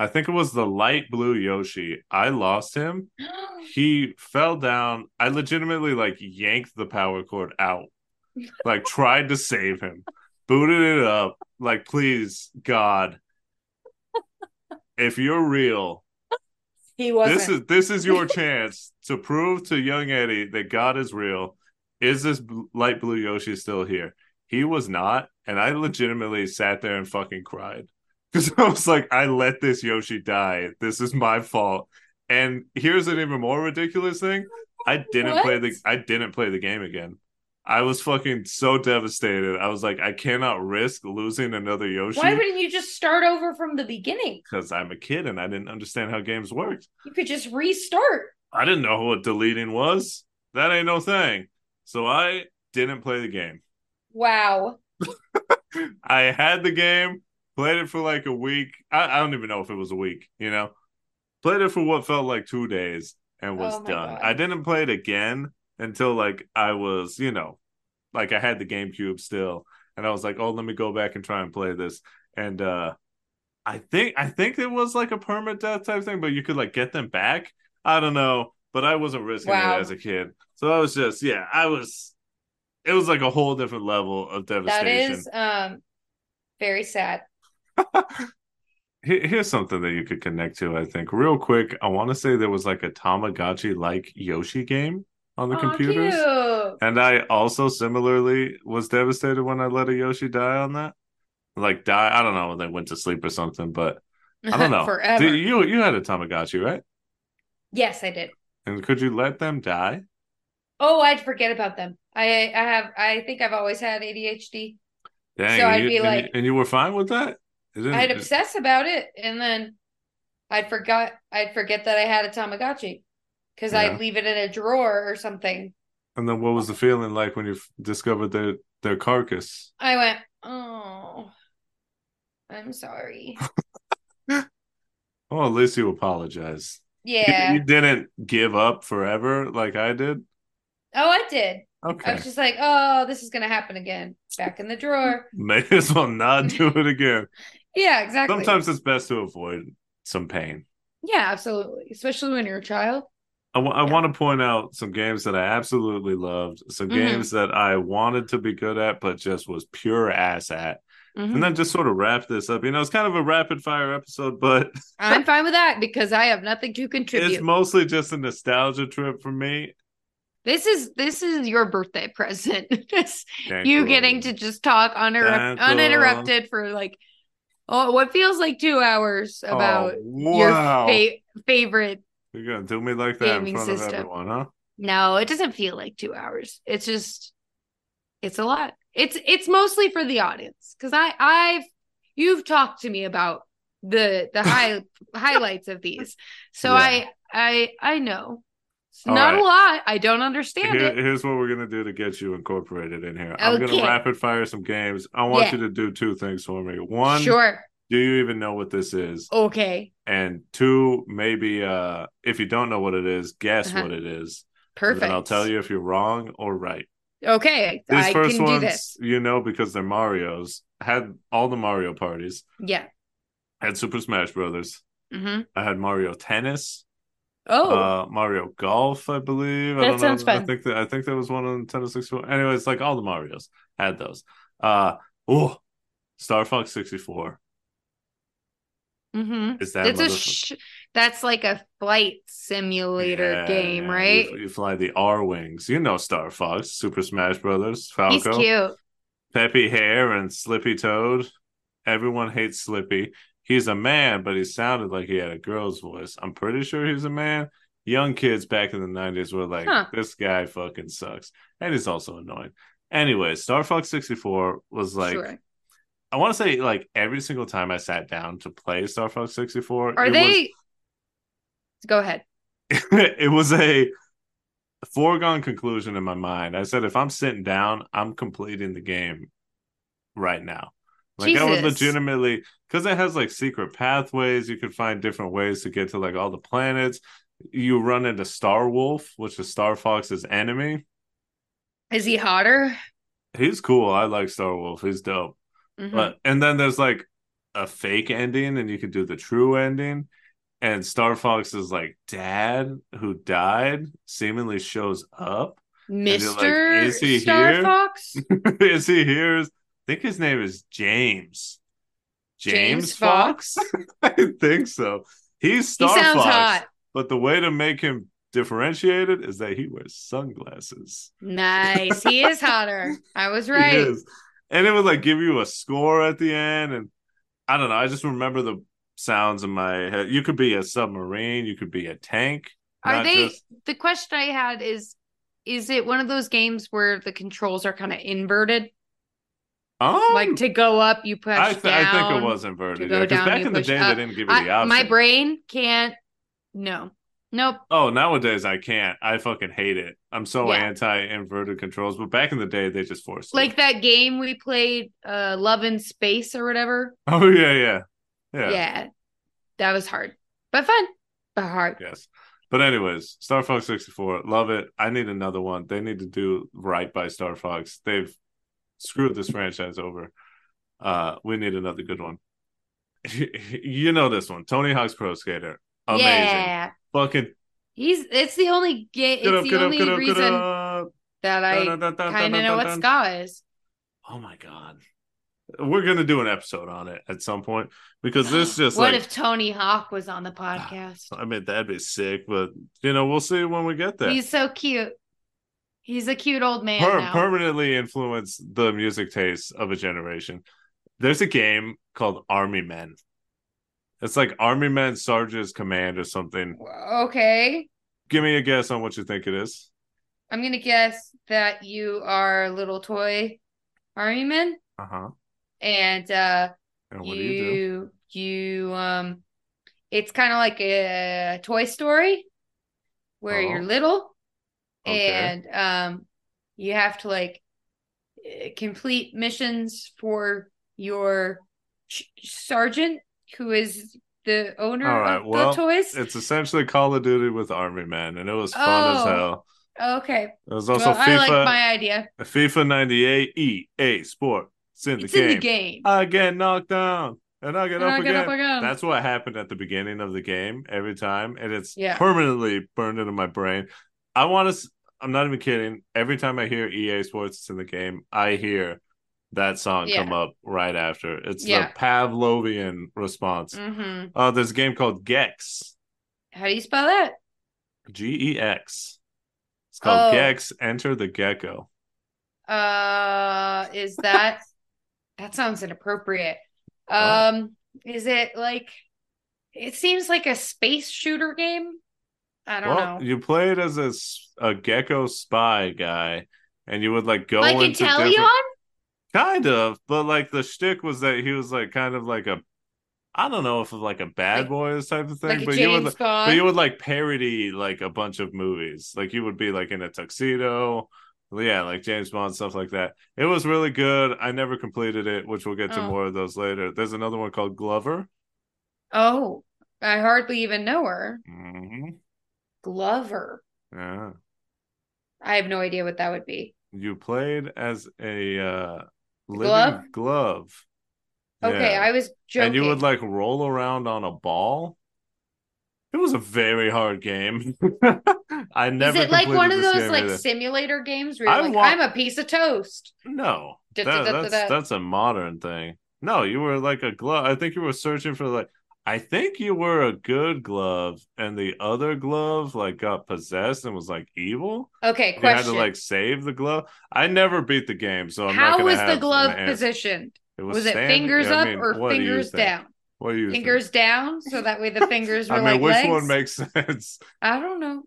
I think it was the light blue Yoshi. I lost him. He fell down. I legitimately like yanked the power cord out. Like tried to save him. booted it up. Like, please, God, if you're real, He wasn't. this is this is your chance to prove to young Eddie that God is real. Is this light blue Yoshi still here? He was not, and I legitimately sat there and fucking cried because I was like, I let this Yoshi die. This is my fault. And here's an even more ridiculous thing: I didn't play the I didn't play the game again. I was fucking so devastated. I was like, I cannot risk losing another Yoshi Why wouldn't you just start over from the beginning? because I'm a kid and I didn't understand how games worked. You could just restart. I didn't know what deleting was. That ain't no thing. So I didn't play the game. Wow. I had the game, played it for like a week. I, I don't even know if it was a week, you know? Played it for what felt like two days and was Oh done. God. I didn't play it again until like I was, you know, like I had the GameCube still. And I was like, oh, let me go back and try and play this. And uh I think I think it was like a permanent death type thing, but you could like get them back. I don't know, but I wasn't risking Wow. it as a kid. So I was just, yeah, I was it was like a whole different level of devastation. is um very sad. Here- Here's something that you could connect to, I think. Real quick, I want to say there was like a Tamagotchi like Yoshi game on the Aw, computers. cute. And I also similarly was devastated when I let a Yoshi die on that. Like die, I don't know, they went to sleep or something, but I don't know. Forever. Did- you you had a Tamagotchi, right? yes, I did. And could you let them die? Oh, I'd forget about them. I I have I think I've always had ADHD. Dang, So I'd you- be and, like- you, and you were fine with that? I'd uh, obsess about it and then I'd forgot I'd forget that I had a Tamagotchi because Yeah. I'd leave it in a drawer or something. And then what was the feeling like when you discovered their their carcass? I went, "Oh, I'm sorry." Well, at least you apologize. Yeah. You, didn't give up forever like I did. Oh, I did. Okay. I was just like, "Oh, this is going to happen again." Back in the drawer. May as well not do it again. Yeah, exactly. Sometimes it's best to avoid some pain. Yeah, absolutely. Especially when you're a child. I Yeah. want to point out some games that I absolutely loved, some Mhm. games that I wanted to be good at, but just was pure ass at. Mhm. And then just sort of wrap this up. You know, it's kind of a rapid fire episode, but I'm fine with that because I have nothing to contribute. it's mostly just a nostalgia trip for me. This is this is your birthday present. You getting to just talk uninterrupted for like oh what feels like two hours oh, about oh, your fa- favorite. You're gonna do me like that in front of everyone, huh? No, it doesn't feel like two hours. It's just it's a lot. It's it's mostly for the audience because I I've you've talked to me about the the high highlights of these, so Yeah. I I I know. It's All not right. a lot. I don't understand Here- it. here's what we're gonna do to get you incorporated in here. I'm gonna rapid fire some games. I want Yeah. you to do two things for me. One, Sure. do you even know what this is? Okay. And two, maybe uh if you don't know what it is, guess Uh-huh. what it is. Perfect. I'll tell you if you're wrong or right. Okay. These I first can do ones, this. you know, because they're Mario's. Had all the Mario parties. Yeah. Had Super Smash Brothers. hmm I had Mario Tennis. Oh. uh Mario Golf, I believe. I That don't sounds know. I think that I think there was one on Nintendo 64. Anyways, like all the Marios had those. Uh oh, Star Fox 64. Mm-hmm. Is that It's a sh- that's like a flight simulator Yeah, game, right? You, you fly the Arwings. You know Star Fox, Super Smash Brothers, Falco, He's cute. Peppy Hare, and Slippy Toad. Everyone hates Slippy. He's a man, but he sounded like he had a girl's voice. I'm pretty sure he's a man. Young kids back in the 90s were like, Huh. this guy fucking sucks. And he's also annoying. Anyway, Star Fox 64 was like, sure. I want to say, like, every single time I sat down to play Star Fox 64, Are they? Go ahead. It was a foregone conclusion in my mind. I said, if I'm sitting down, I'm completing the game right now. Like I was legitimately because it has like secret pathways. You can find different ways to get to like all the planets. You run into Star Wolf, which is Star Fox's enemy. Is he hotter? He's cool. I like Star Wolf. He's dope. Mhm. But and then there's like a fake ending, and you can do the true ending. And Star Fox's like dad, who died, seemingly shows up. you're like, Mr. is he Star here? Fox? is he here? Think his name is James. James, James Fox? I think so. He's Star he Fox, hot. but the way to make him differentiated is that he wears sunglasses. Nice. He is hotter. I was right. is. And it would like give you a score at the end. And I don't know. I just remember the sounds in my head. You could be a submarine, you could be a tank. Are they just- the question I had is is it one of those games where the controls are kind of inverted? Um, like to go up, you push I, th- down. I think it was inverted. go yeah, back in the day, up. they didn't give you the option. my brain can't. No, nope. Oh, nowadays I can't. I fucking hate it. I'm so Yeah. anti-inverted controls. But back in the day, they just forced it. Like that game we played, uh, Love in Space or whatever. oh yeah, yeah, yeah, Yeah, that was hard, but fun, but hard. yes. But anyways, Star Fox 64, love it. I need another one. They need to do right by Star Fox. They've screwed this franchise over. Uh, we need another good one. you know this one, Tony Hawk's Pro Skater, amazing. Yeah, Fucking he's. It's the only game. It's up, the up, only up, reason that I kind of know what ska is. Oh my god. We're gonna do an episode on it at some point because this just what like if Tony Hawk was on the podcast? I mean that'd be sick, but you know, we'll see when we get there. He's so cute. He's a cute old man Per- now. permanently influence the music taste of a generation. There's a game called Army Men. It's like Army Men Sarge's Command or something. okay, Give me a guess on what you think it is. I'm gonna guess that you are little toy army men, Uh huh. and uh, And what do you do? you you um, it's kind of like a Toy Story where you're Oh. little, Okay. and um, you have to like eh, complete missions for your sergeant, who is the owner All right, of well, the toys. It's essentially Call of Duty with Army Men, and it was fun as Oh. hell. Okay, It was also well, I like FIFA, my idea. FIFA 98 EA Sport. It's in the It's game. in the game. I get knocked down and I get, And up, I again. up again. That's what happened at the beginning of the game every time, and it's Yeah. permanently burned into my brain. I want to. I'm not even kidding. Every time I hear EA Sports is in the game, I hear that song Yeah. come up right after. It's Yeah. the Pavlovian response. hmm Uh, there's a game called Gex. How do you spell that? G E X. It's called Oh. Gex. Enter the Gecko. Uh, is that that sounds inappropriate? Oh. Um, is it like it seems like a space shooter game? I don't Well, know. you played as a, a gecko spy guy, and you would like go Like into Inteleon? different kind of, but like the shtick was that he was like kind of like a I don't know if like a bad Like- boys type of thing, Like but you would James but you would like parody like a bunch of movies. Like you would be like in a tuxedo. Yeah, like James Bond stuff like that. It was really good. I never completed it, which we'll get to Oh. more of those later. There's another one called Glover. Oh, I hardly even know her. hmm Glover. Yeah. I have no idea what that would be. You played as a uh living Glove? glove. Okay, Yeah. I was joking. and you would like roll around on a ball. It was a very hard game. I Is never. it like one of those like either. simulator games where you're I like, want- I'm a piece of toast? No, that- that's that's a modern thing. No, you were like a glove. I think you were searching for like. I think you were a good glove, and the other glove like got possessed and was like evil. Okay, You had to like save the glove. I never beat the game, so I'm not How was the glove positioned? It Was, it standing- fingers I up mean, or what do you fingers down? What do you think? Fingers down, so that way the fingers were I mean, like which legs. one makes sense? I don't know.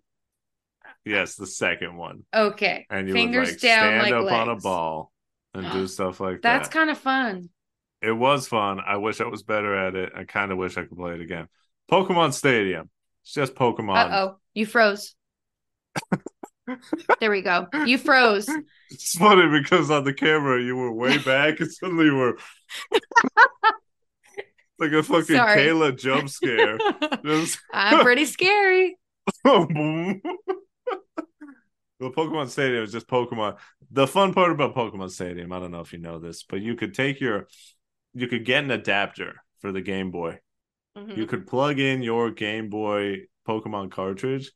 Yes, the second one. Okay, And you fingers would like down stand like up legs. on a ball and do stuff like That's that. That's kind of fun. It was fun. I wish I was better at it. I kind of wish I could play it again. Pokemon Stadium. It's just Pokemon. Uh oh, you froze. there we go. You froze. It's funny because on the camera you were way back and suddenly you were like a fucking Sorry. Kayla jump scare. Just I'm pretty scary. The Pokemon Stadium is just Pokemon. The fun part about Pokemon Stadium, I don't know if you know this, but you could take your, you could get an adapter for the Game Boy. Mhm. You could plug in your Game Boy Pokemon cartridge,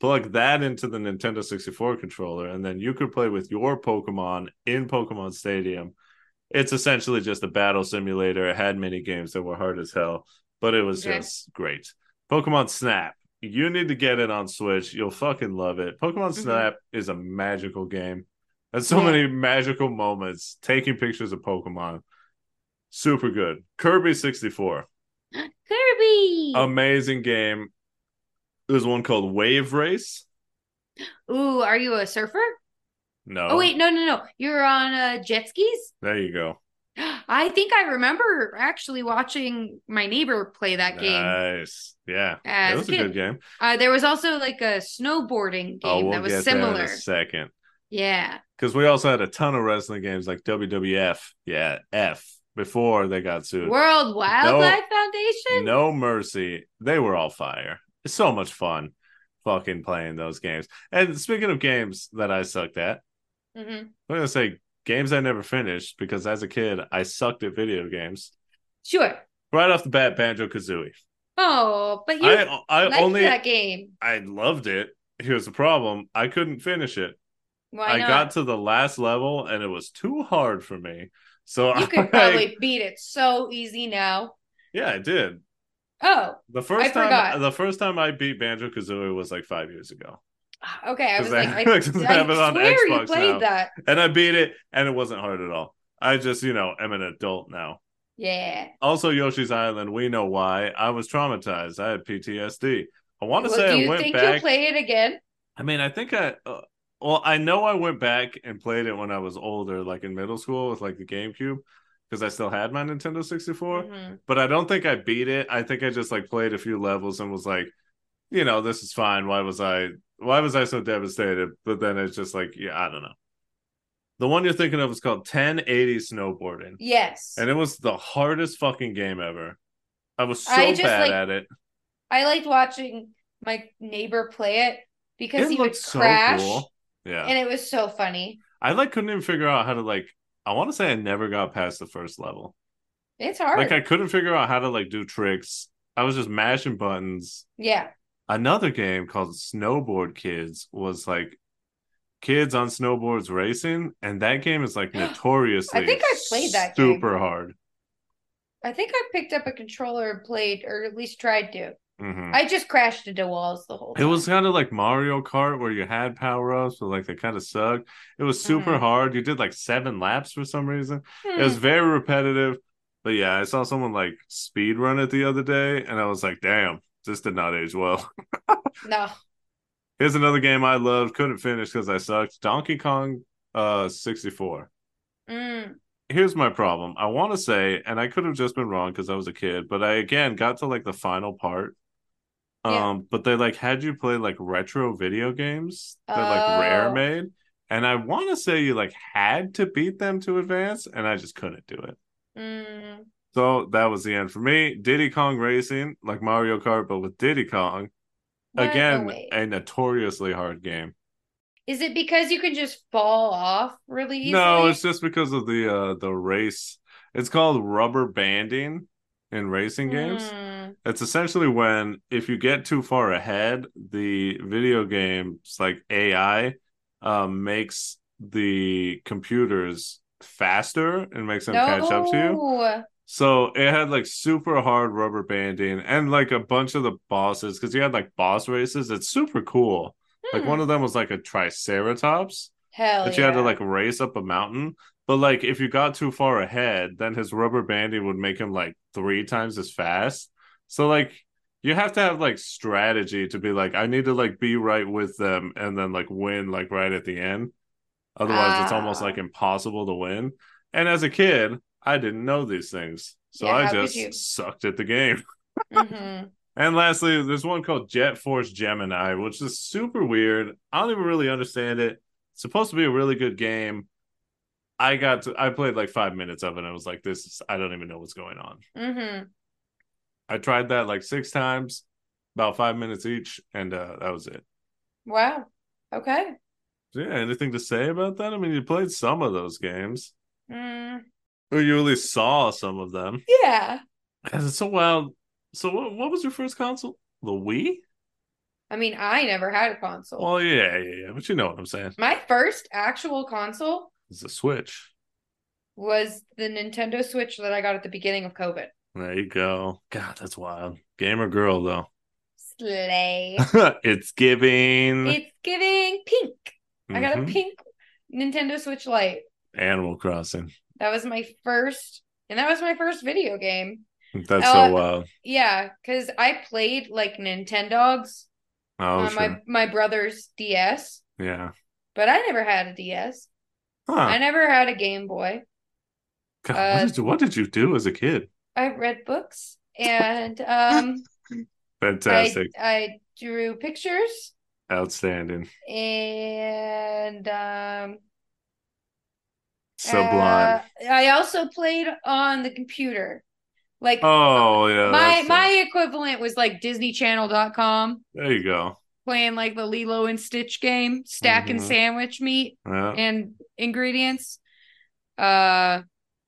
plug that into the Nintendo 64 controller, and then you could play with your Pokemon in Pokemon Stadium. It's essentially just a battle simulator. It had mini games that were hard as hell, but it was Okay. just great. Pokemon Snap. You need to get it on Switch. You'll fucking love it. Pokemon Mhm. Snap is a magical game. And so Yeah. many magical moments taking pictures of Pokemon. Super good. Kirby 64. Kirby. Amazing game. There's one called Wave Race. Ooh, are you a surfer? No. Oh wait, no, no, no. You're on uh, jet skis. There you go. I think I remember actually watching my neighbor play that game. Nice. Yeah. As it was a kid. good game. Uh, there was also like a snowboarding game Oh, we'll that was that similar. a second. Yeah. Because we also had a ton of wrestling games like WWF. Yeah, F before they got sued. World Wildlife Foundation. No mercy. They were all fire. It's so much fun fucking playing those games. And speaking of games that I sucked at, hmm I'm gonna say games I never finished because as a kid I sucked at video games. Sure. Right off the bat, Banjo Kazooie. Oh, but you I I liked only that game. I loved it. Here's the problem: I couldn't finish it. Why I not? got to the last level and it was too hard for me. So you I, could probably beat it so easy now. yeah, I did. Oh, The first I time, forgot. the first time I beat Banjo Kazooie was like five years ago, okay. I was like, I, they I have it on swear you Xbox played now. that. and I beat it, and it wasn't hard at all. I just, you know, am an adult now. Yeah. Also, Yoshi's Island. We know why. I was traumatized. I had PTSD. I want to Well, say do I you went think back. you'll play it again? I mean, I think I. Uh, well, I know I went back and played it when I was older, like in middle school with like the GameCube, because I still had my Nintendo 64. Mhm. But I don't think I beat it. I think I just like played a few levels and was like, you know, this is fine. Why was I? Why was I so devastated? But then it's just like, yeah, I don't know. The one you're thinking of is called 1080 Snowboarding, Yes. and it was the hardest fucking game ever. I was so I bad like, at it. I liked watching my neighbor play it because It he would looked so crash, cool. Yeah, and it was so funny. I like couldn't even figure out how to like. I want to say I never got past the first level. It's hard. Like I couldn't figure out how to like do tricks. I was just mashing buttons. yeah. Another game called Snowboard Kids was like kids on snowboards racing, and that game is like notoriously. I think I played that game. super hard. I think I picked up a controller and played, or at least tried to. Mhm. I just crashed into walls the whole time. It was kind of like Mario Kart where you had power ups, but like they kind of sucked. It was super Mhm. hard. You did like seven laps for some reason. Hmm. It was very repetitive. But yeah, I saw someone like speed run it the other day, and I was like, damn, this did not age well. no. Here's another game I loved, couldn't finish because I sucked. Donkey Kong uh 64. Mm. Here's my problem. I want to say, and I could have just been wrong because I was a kid, but I again got to like the final part. Yeah. Um, but they like had you play like retro video games that like Rare Oh. made. And I want to say you like had to beat them to advance, and I just couldn't do it. Mm. So that was the end for me. Diddy Kong Racing, like Mario Kart, but with Diddy Kong. Again, Oh, a notoriously hard game. Is it because you can just fall off really easily? No, it's just because of the uh the race. It's called rubber banding in racing games. Mm. It's essentially when if you get too far ahead, the video game's like AI um makes the computers faster and makes them catch up to you. So it had like super hard rubber banding and like a bunch of the bosses because you had like boss races. It's super cool. Like Hmm. one of them was like a triceratops Hell that you had to like race up a mountain. But like if you got too far ahead, then his rubber banding would make him like three times as fast. So like you have to have like strategy to be like, I need to like be right with them and then like win like right at the end. Otherwise it's almost Ah. like impossible to win. And as a kid, I didn't know these things. So Yeah, I just sucked at the game. hmm And lastly, there's one called Jet Force Gemini, which is super weird. I don't even really understand it. It's supposed to be a really good game. I got to I played like five minutes of it and I was like, this is I don't even know what's going on. hmm I tried that like six times, about five minutes each, and uh that was it. Wow. Okay. Yeah, anything to say about that? I mean, you played some of those games. Mm. Or you at least saw some of them. Yeah. So wild. So what what was your first console? The Wii? I mean, I never had a console. Well, yeah, yeah, yeah. But you know what I'm saying. My first actual console It's a Switch. was the Nintendo Switch that I got at the beginning of COVID. There you go. God, that's wild. Gamer girl though. Slay. it's giving it's giving pink. I got a Mhm. pink Nintendo Switch Lite. Animal Crossing. That was my first, and that was my first video game. That's Uh, so wild. Yeah, because I played like Nintendogs Oh, on sure. my my brother's DS, yeah. but I never had a DS. Huh. I never had a Game Boy. God, uh, what, did you, what did you do as a kid? I read books and um, Fantastic. I drew pictures Outstanding. and um, Sublime. uh, I also played on the computer. Like oh, yeah. my my equivalent was like DisneyChannel.com There you go. playing like the Lilo and Stitch game, stacking Mhm. sandwich meat Yeah. and ingredients. Uh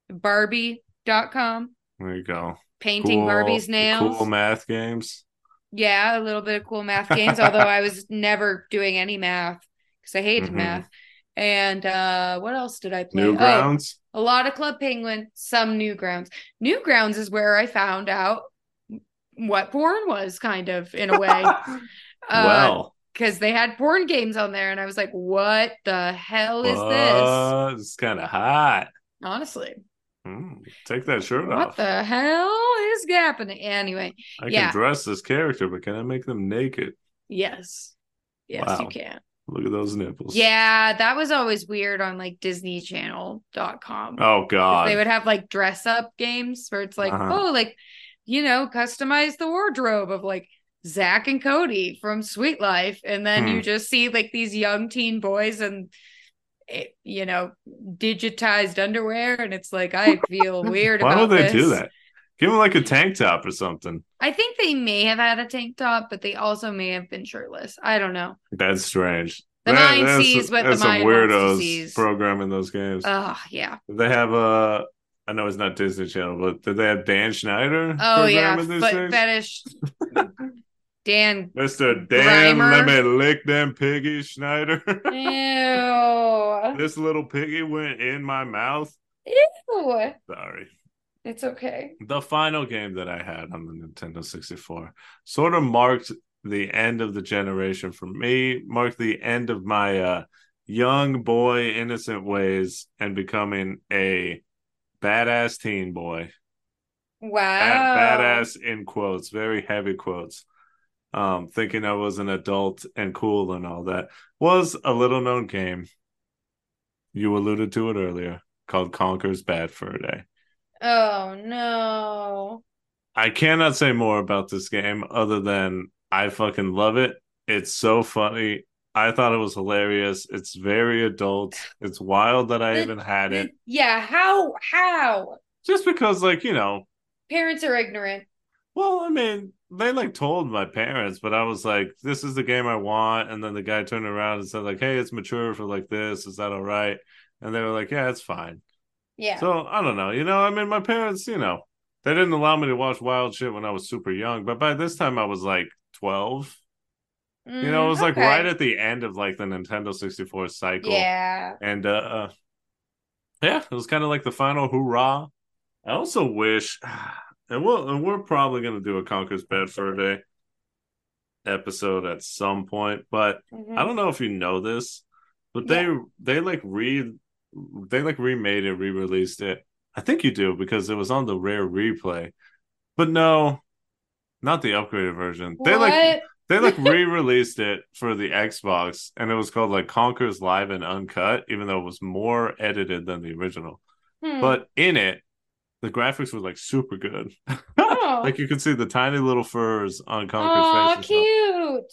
Barbie.com, There you go. painting Cool- Barbie's nails. Cool math games. Yeah, a little bit of cool math games, although I was never doing any math because I hated Mhm. math. And uh what else did I play? Oh, Newgrounds. a lot of Club Penguin, some Newgrounds. Newgrounds is where I found out what porn was, kind of in a way. Uh, well, because they had porn games on there, and I was like, "What the hell is this?" uh, it's kind of hot. Honestly, Mm, take that shirt what off. What the hell is happening? Anyway, I yeah. can dress this character, but can I make them naked? yes, yes, Wow. you can. Look at those nipples. Yeah, that was always weird on like DisneyChannel.com. Oh God. They would have like dress up games where it's like, Uh-huh. oh, like you know, customize the wardrobe of like Zach and Cody from Sweet Life, and then Hmm. you just see like these young teen boys and you know digitized underwear, and it's like I feel weird Why would they this. do that? Give them like a tank top or something. I think they may have had a tank top, but they also may have been shirtless. I don't know. That's strange. The That- mind that's- sees what the some mind wants to weirdos seize. programming those games. Oh yeah. they have a I know it's not Disney Channel, but did they have Dan Schneider? Oh yeah. things? fetish. Dan. Mr. Dan, Grimer. let me lick them piggy, Schneider. Ew. this little piggy went in my mouth. Ew. Sorry. It's okay. The final game that I had on the Nintendo 64 sort of marked the end of the generation for me, marked the end of my uh, young boy innocent ways and becoming a badass teen boy. Wow. Bad, badass in quotes, very heavy quotes. Um, thinking I was an adult and cool and all that was a little known game. You alluded to it earlier called Conker's Bad Fur Day. Oh no. I cannot say more about this game other than I fucking love it. It's so funny. I thought it was hilarious. It's very adult. It's wild that I The- even had it. Yeah, how how? Just because, like, you know, Parents are ignorant. Well, I mean, they like told my parents, but I was like, this is the game I want. And then the guy turned around and said, like, hey, it's mature for like this. Is that all right? And they were like, yeah, it's fine. Yeah. So I don't know. You know, I mean, my parents, you know, they didn't allow me to watch wild shit when I was super young, but by this time I was like 12. You know, it was like Mm, right at the end of like the Nintendo 64 cycle. Yeah. And uh, uh yeah, it was kind of like the final hoorah. I also wish and we'll and we're probably gonna do a Conker's Bad Fur Day episode at some point, but Mhm. I don't know if you know this, but they they like re they like remade it, re-released it. I think you do because it was on the rare replay. But no, not the upgraded version. They like they like re-released it for the Xbox and it was called like Conker's Live and Uncut, even though it was more edited than the original. Hmm. But in it, the graphics were like super good. Oh. like you could see the tiny little furs on Conker's face. stuff. cute.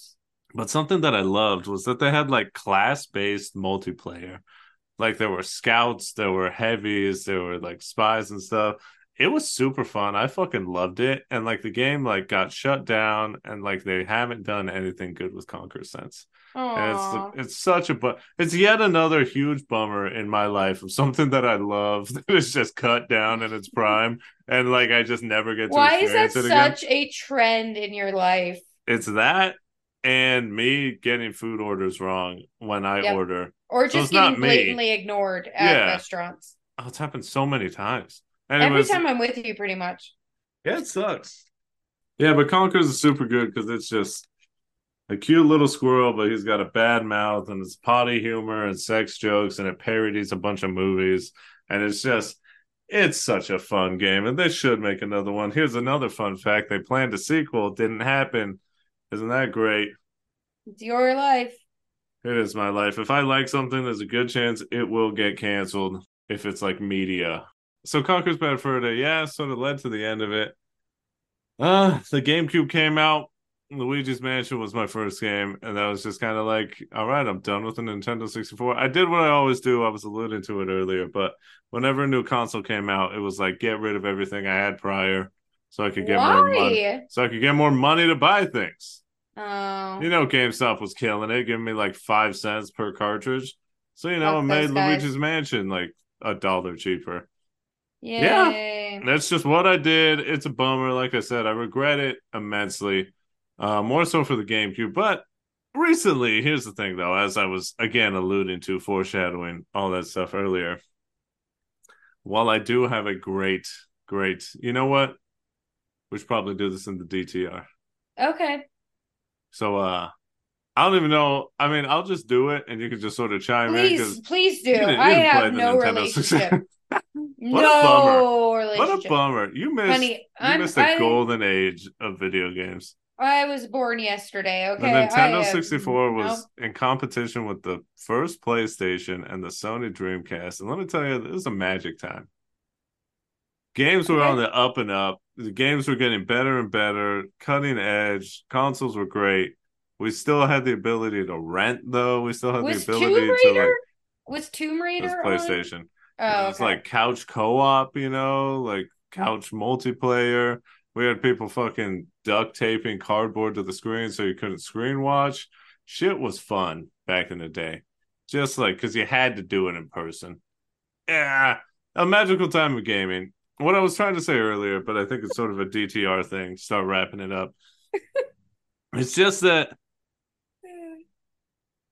But something that I loved was that they had like class based multiplayer. Like there were scouts, there were heavies, there were like spies and stuff. It was super fun. I fucking loved it. And like the game like got shut down and like they haven't done anything good with Conker since. And it's it's such a but it's yet another huge bummer in my life of something that I love that is just cut down in its prime and like I just never get to Why is that experience it again. such a trend in your life? It's that and me getting food orders wrong when I Yep. order. Or just not getting me. blatantly ignored at Yeah. restaurants? Oh, it's happened so many times. Every Anyways, time I'm with you, pretty much. yeah, it sucks. Yeah, but Conker's is super good because it's just a cute little squirrel, but he's got a bad mouth and it's potty humor and sex jokes and it parodies a bunch of movies. And it's just, it's such a fun game. And they should make another one. Here's another fun fact they planned a sequel, it didn't happen. Isn't that great? It's your life. It is my life. If I like something, there's a good chance it will get canceled if it's like media. So Conker's Bad Fur Day, yeah, sort of led to the end of it. Uh, the GameCube came out. Luigi's Mansion was my first game, and that was just kind of like, all right, I'm done with the Nintendo 64. I did what I always do. I was alluding to it earlier, but whenever a new console came out, it was like get rid of everything I had prior, so I could get more money. Why? So I could get more money to buy things. Oh. You know, GameStop was killing it, giving me like five cents per cartridge. So you know, Fuck it made. Luigi's Mansion like a dollar cheaper. Yay. That's just what I did. It's a bummer. Like I said, I regret it immensely. Uh, more so for the GameCube. But recently, here's the thing though, as I was again alluding to, foreshadowing all that stuff earlier. While I do have a great, great, you know what? We should probably do this in the DTR. Okay. So uh I don't even know. I mean, I'll just do it and you can just sort of chime in Please, please do. you didn't- you I have no relationship. 64. What a bummer. what a bummer. You missed Honey, you I'm, missed I, golden age of video games. I was born yesterday. Okay. the Nintendo I have- 64 was nope. in competition with the first PlayStation and the Sony Dreamcast. And let me tell you, this was a magic time. Games were Okay. on the up and up. The games were getting better and better, cutting edge. Consoles were great. We still had the ability to rent, though. We still had Was the ability to like Was Tomb Raider was on? Oh, it was okay. like couch co-op, you know, like couch multiplayer. We had people fucking duct taping cardboard to the screen so you couldn't screen watch. Shit was fun back in the day. Just like because you had to do it in person. Yeah. A magical time of gaming. What I was trying to say earlier, but I think it's sort of a DTR thing. Start wrapping it up. it's just that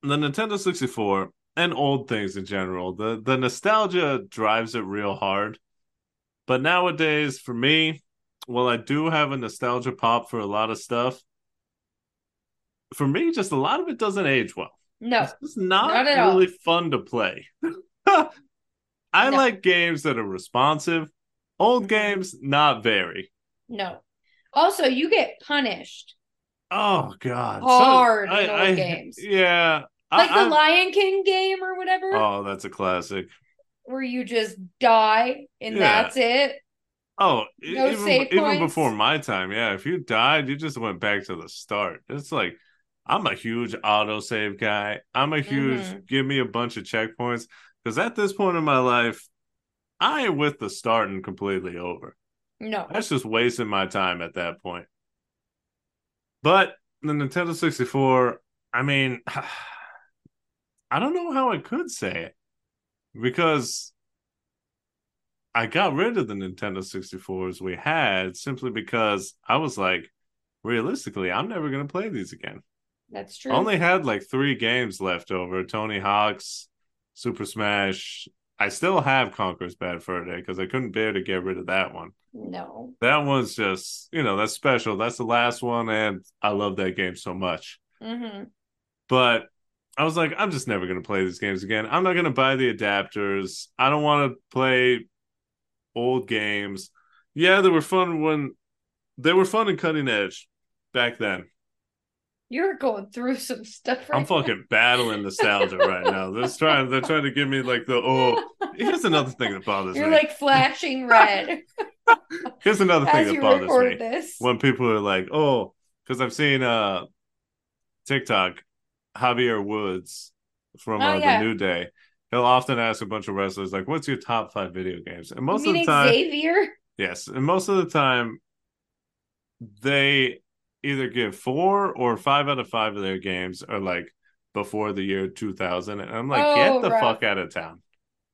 the Nintendo 64 and old things in general, the the nostalgia drives it real hard. But nowadays, for me, well, I do have a nostalgia pop for a lot of stuff. For me, just a lot of it doesn't age well. No. It's just not, Not at all. really fun to play. I No. like games that are responsive. Old Mhm. games, not very. No. Also, you get punished. Oh God, So- Hard in old games. Yeah, Like I, the Lion King game or whatever, Oh, that's a classic. where you just die and Yeah. that's it. Oh, No even save even points? before my time, yeah. If you died, you just went back to the start. It's like I'm a huge autosave guy. I'm a huge Mhm. give me a bunch of checkpoints because at this point in my life, I am with the starting completely over. No. That's just wasting my time at that point. But the Nintendo 64, I mean, I don't know how I could say it because I got rid of the Nintendo 64s we had simply because I was like, realistically, I'm never going to play these again. That's true. I only had like three games left over Tony Hawk's, Super Smash. I still have Conker's Bad Fur Day because I couldn't bear to get rid of that one. no. That one's just, you know, that's special. That's the last one, and I love that game so much. hmm But I was like, I'm just never going to play these games again. I'm not going to buy the adapters. I don't want to play old games. Yeah, they were fun when they were fun and cutting edge back then. You're going through some stuff right I'm fucking battling nostalgia right now. They're trying, they're trying to give me like the oh. Here's another thing that bothers me. You're like flashing red Here's another thing that bothers me. this. when people are like, "Oh," because I've seen uh TikTok, Javier Woods from Oh, uh, yeah. the New Day. He'll often ask a bunch of wrestlers like, "What's your top five video games?" And most of the time, Xavier? yes, and most of the time, they either give four or five out of five of their games are like before the year 2000 and i'm like Oh, get the rough. fuck out of town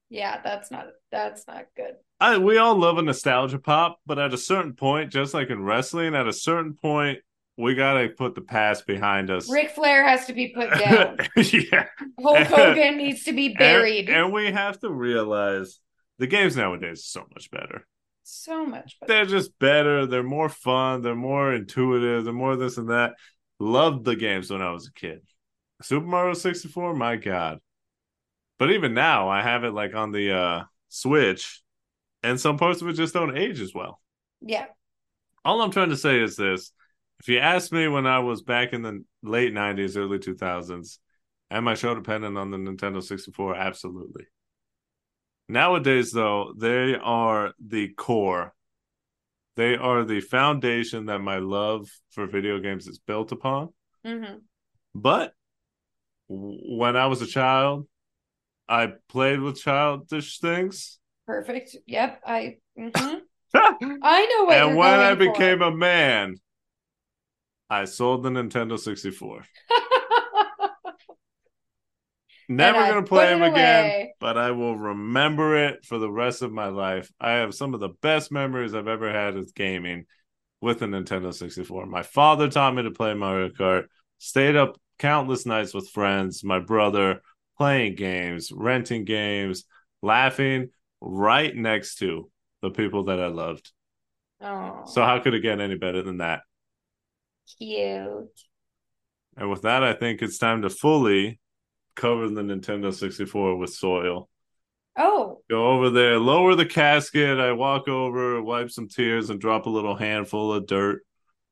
Yeah, that's not that's not good. I, we all love a nostalgia pop, but at a certain point, just like in wrestling, at a certain point, we gotta put the past behind us. Ric Flair has to be put down. yeah, Hulk Hogan needs to be buried. And, and we have to realize the games nowadays are so much better. So much better. They're just better. They're more fun. They're more intuitive. They're more this and that. Loved the games when I was a kid. Super Mario 64, my God. But even now, I have it like on the uh Switch, and some parts of it just don't age as well. Yeah. All I'm trying to say is this. If you asked me when I was back in the late 90s, early 2000s, am I show dependent on the Nintendo 64? Absolutely. Nowadays, though, they are the core. They are the foundation that my love for video games is built upon. Mm-hmm. But when I was a child, I played with childish things. Perfect. Yep. I. mhm. I know what and when I for. became a man, I sold the Nintendo 64. Never gonna play them again, but I will remember it for the rest of my life. I have some of the best memories I've ever had with gaming with the Nintendo 64. My father taught me to play Mario Kart, stayed up countless nights with friends, my brother, playing games, renting games, laughing right next to the people that I loved. oh, So how could it get any better than that? Cute. And with that, I think it's time to fully cover the Nintendo 64 with soil. Oh, Go over there, lower the casket. I walk over, wipe some tears, and drop a little handful of dirt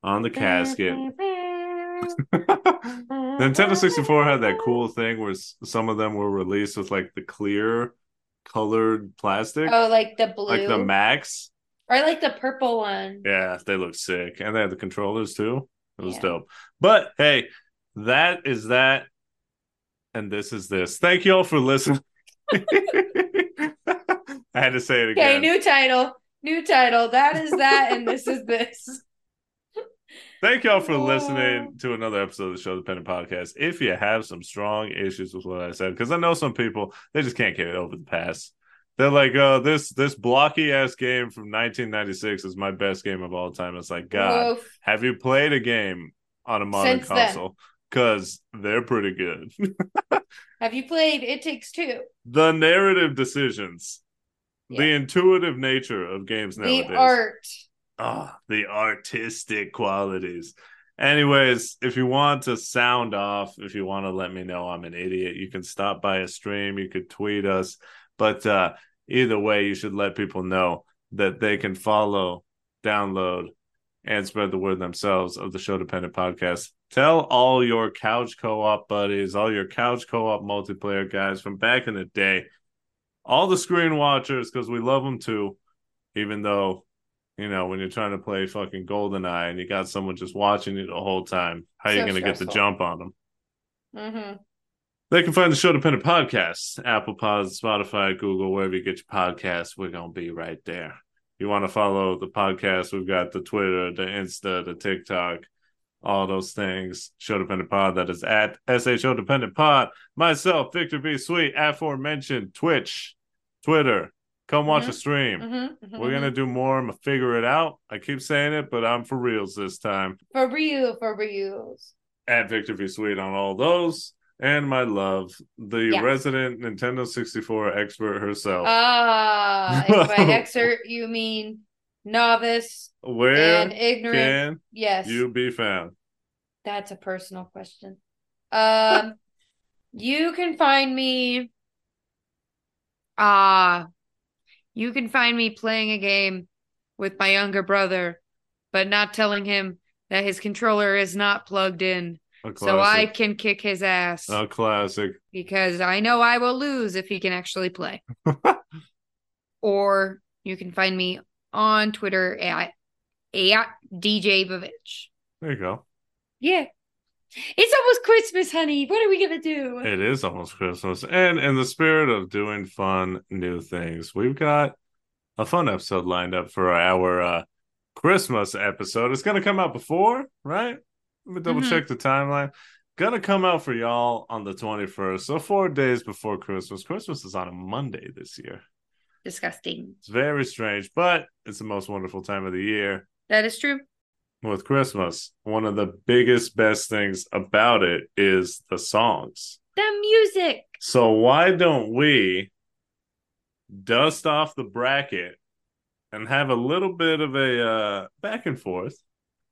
on the casket. Nintendo 64 had that cool thing where some of them were released with like the clear colored plastic, Oh, like the blue, like the Max. or like the purple one. Yeah, they look sick. And they had the controllers too. It was Yeah. dope. But hey, that is that. And this is this. Thank you all for listening. I had to say it again. Okay, new title, new title. That is that, and this is this. Thank y'all for listening to another episode of the Show Dependent Podcast. If you have some strong issues with what I said, because I know some people they just can't get it over the past. They're like, "Oh, this this blocky ass game from 1996 is my best game of all time." It's like, God, Woof. have you played a game on a modern Since console? Because they're pretty good. Have you played It Takes Two? the narrative decisions, the intuitive nature of games nowadays. The art. Ah, the artistic qualities. Anyways, if you want to sound off, if you want to let me know I'm an idiot, you can stop by a stream, you could tweet us. But uh either way, you should let people know that they can follow, download, and spread the word themselves of the show dependent podcast. Tell all your couch co-op buddies, all your couch co-op multiplayer guys from back in the day, all the screen watchers, because we love them too, even though you know, when you're trying to play fucking GoldenEye and you got someone just watching you the whole time, how you So going to get the jump on them? Mm-hmm. They can find the Show Dependent Podcast, Apple Pods, Spotify, Google, wherever you get your podcasts. We're going to be right there. You want to follow the podcast, we've got the Twitter, the Insta, the TikTok, all those things. Show Dependent Pod, that is at SHO Dependent Pod. Myself, Victor B. Sweet, aforementioned Twitch, Twitter. Come watch Mhm. a stream. Mm-hmm. We're gonna do more. I'm gonna figure it out. I keep saying it, but I'm for reals this time. for real, for reals. At Victor V Sweet on all those, and my love, the Yeah. resident Nintendo 64 expert herself. Ah, if by expert you mean novice Where and ignorant. yes, you be found? that's a personal question. Um, you can find me. Ah, you can find me playing a game with my younger brother, but not telling him that his controller is not plugged in, so I can kick his ass A classic. because I know I will lose if he can actually play. or you can find me on Twitter at, at DJ Vavitch. There you go. Yeah. It's almost Christmas, honey. What are we gonna do? It is almost Christmas, and in the spirit of doing fun new things, we've got a fun episode lined up for our uh, Christmas episode. It's gonna come out before, right? Let me double Mhm. check the timeline. Gonna come out for y'all on the twenty first, so four days before Christmas. Christmas is on a Monday this year. Disgusting. It's very strange, but it's the most wonderful time of the year. That is true. With Christmas, one of the biggest, best things about it is the songs. The music. So why don't we dust off the bracket and have a little bit of a uh, back and forth,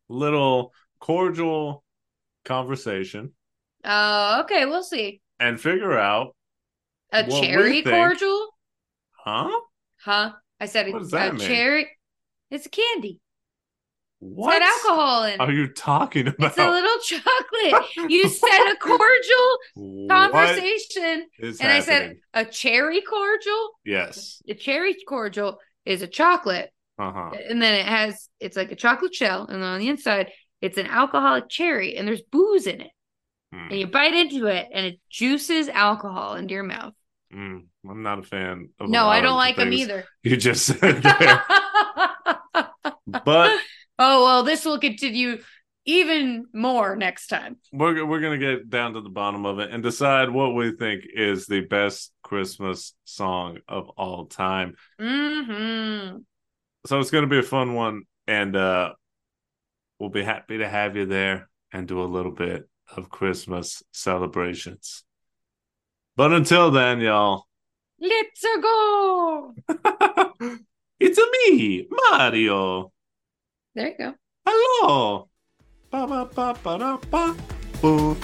little cordial conversation, Oh, okay, we'll see. and figure out, A cherry cordial? huh? Huh? I said What does that a mean? cherry. It's a candy. What It's got alcohol in are you talking about? It's a little chocolate. You said a cordial conversation, and I said a cherry cordial. yes. A cherry cordial is a chocolate, Uh huh. and then it has it's like a chocolate shell, and on the inside it's an alcoholic cherry, and there's booze in it, Hmm. and you bite into it, and it juices alcohol into your mouth. Mm, I'm not a fan of. No, I don't like them either. You just said there, but oh well, this will continue even more next time. we're we're gonna get down to the bottom of it and decide what we think is the best Christmas song of all time. hmm So it's gonna be a fun one, and uh we'll be happy to have you there and do a little bit of Christmas celebrations. But until then, y'all, Let's go. it's a me, Mario. There you go. Hello. Ba ba ba ba da ba. Boo.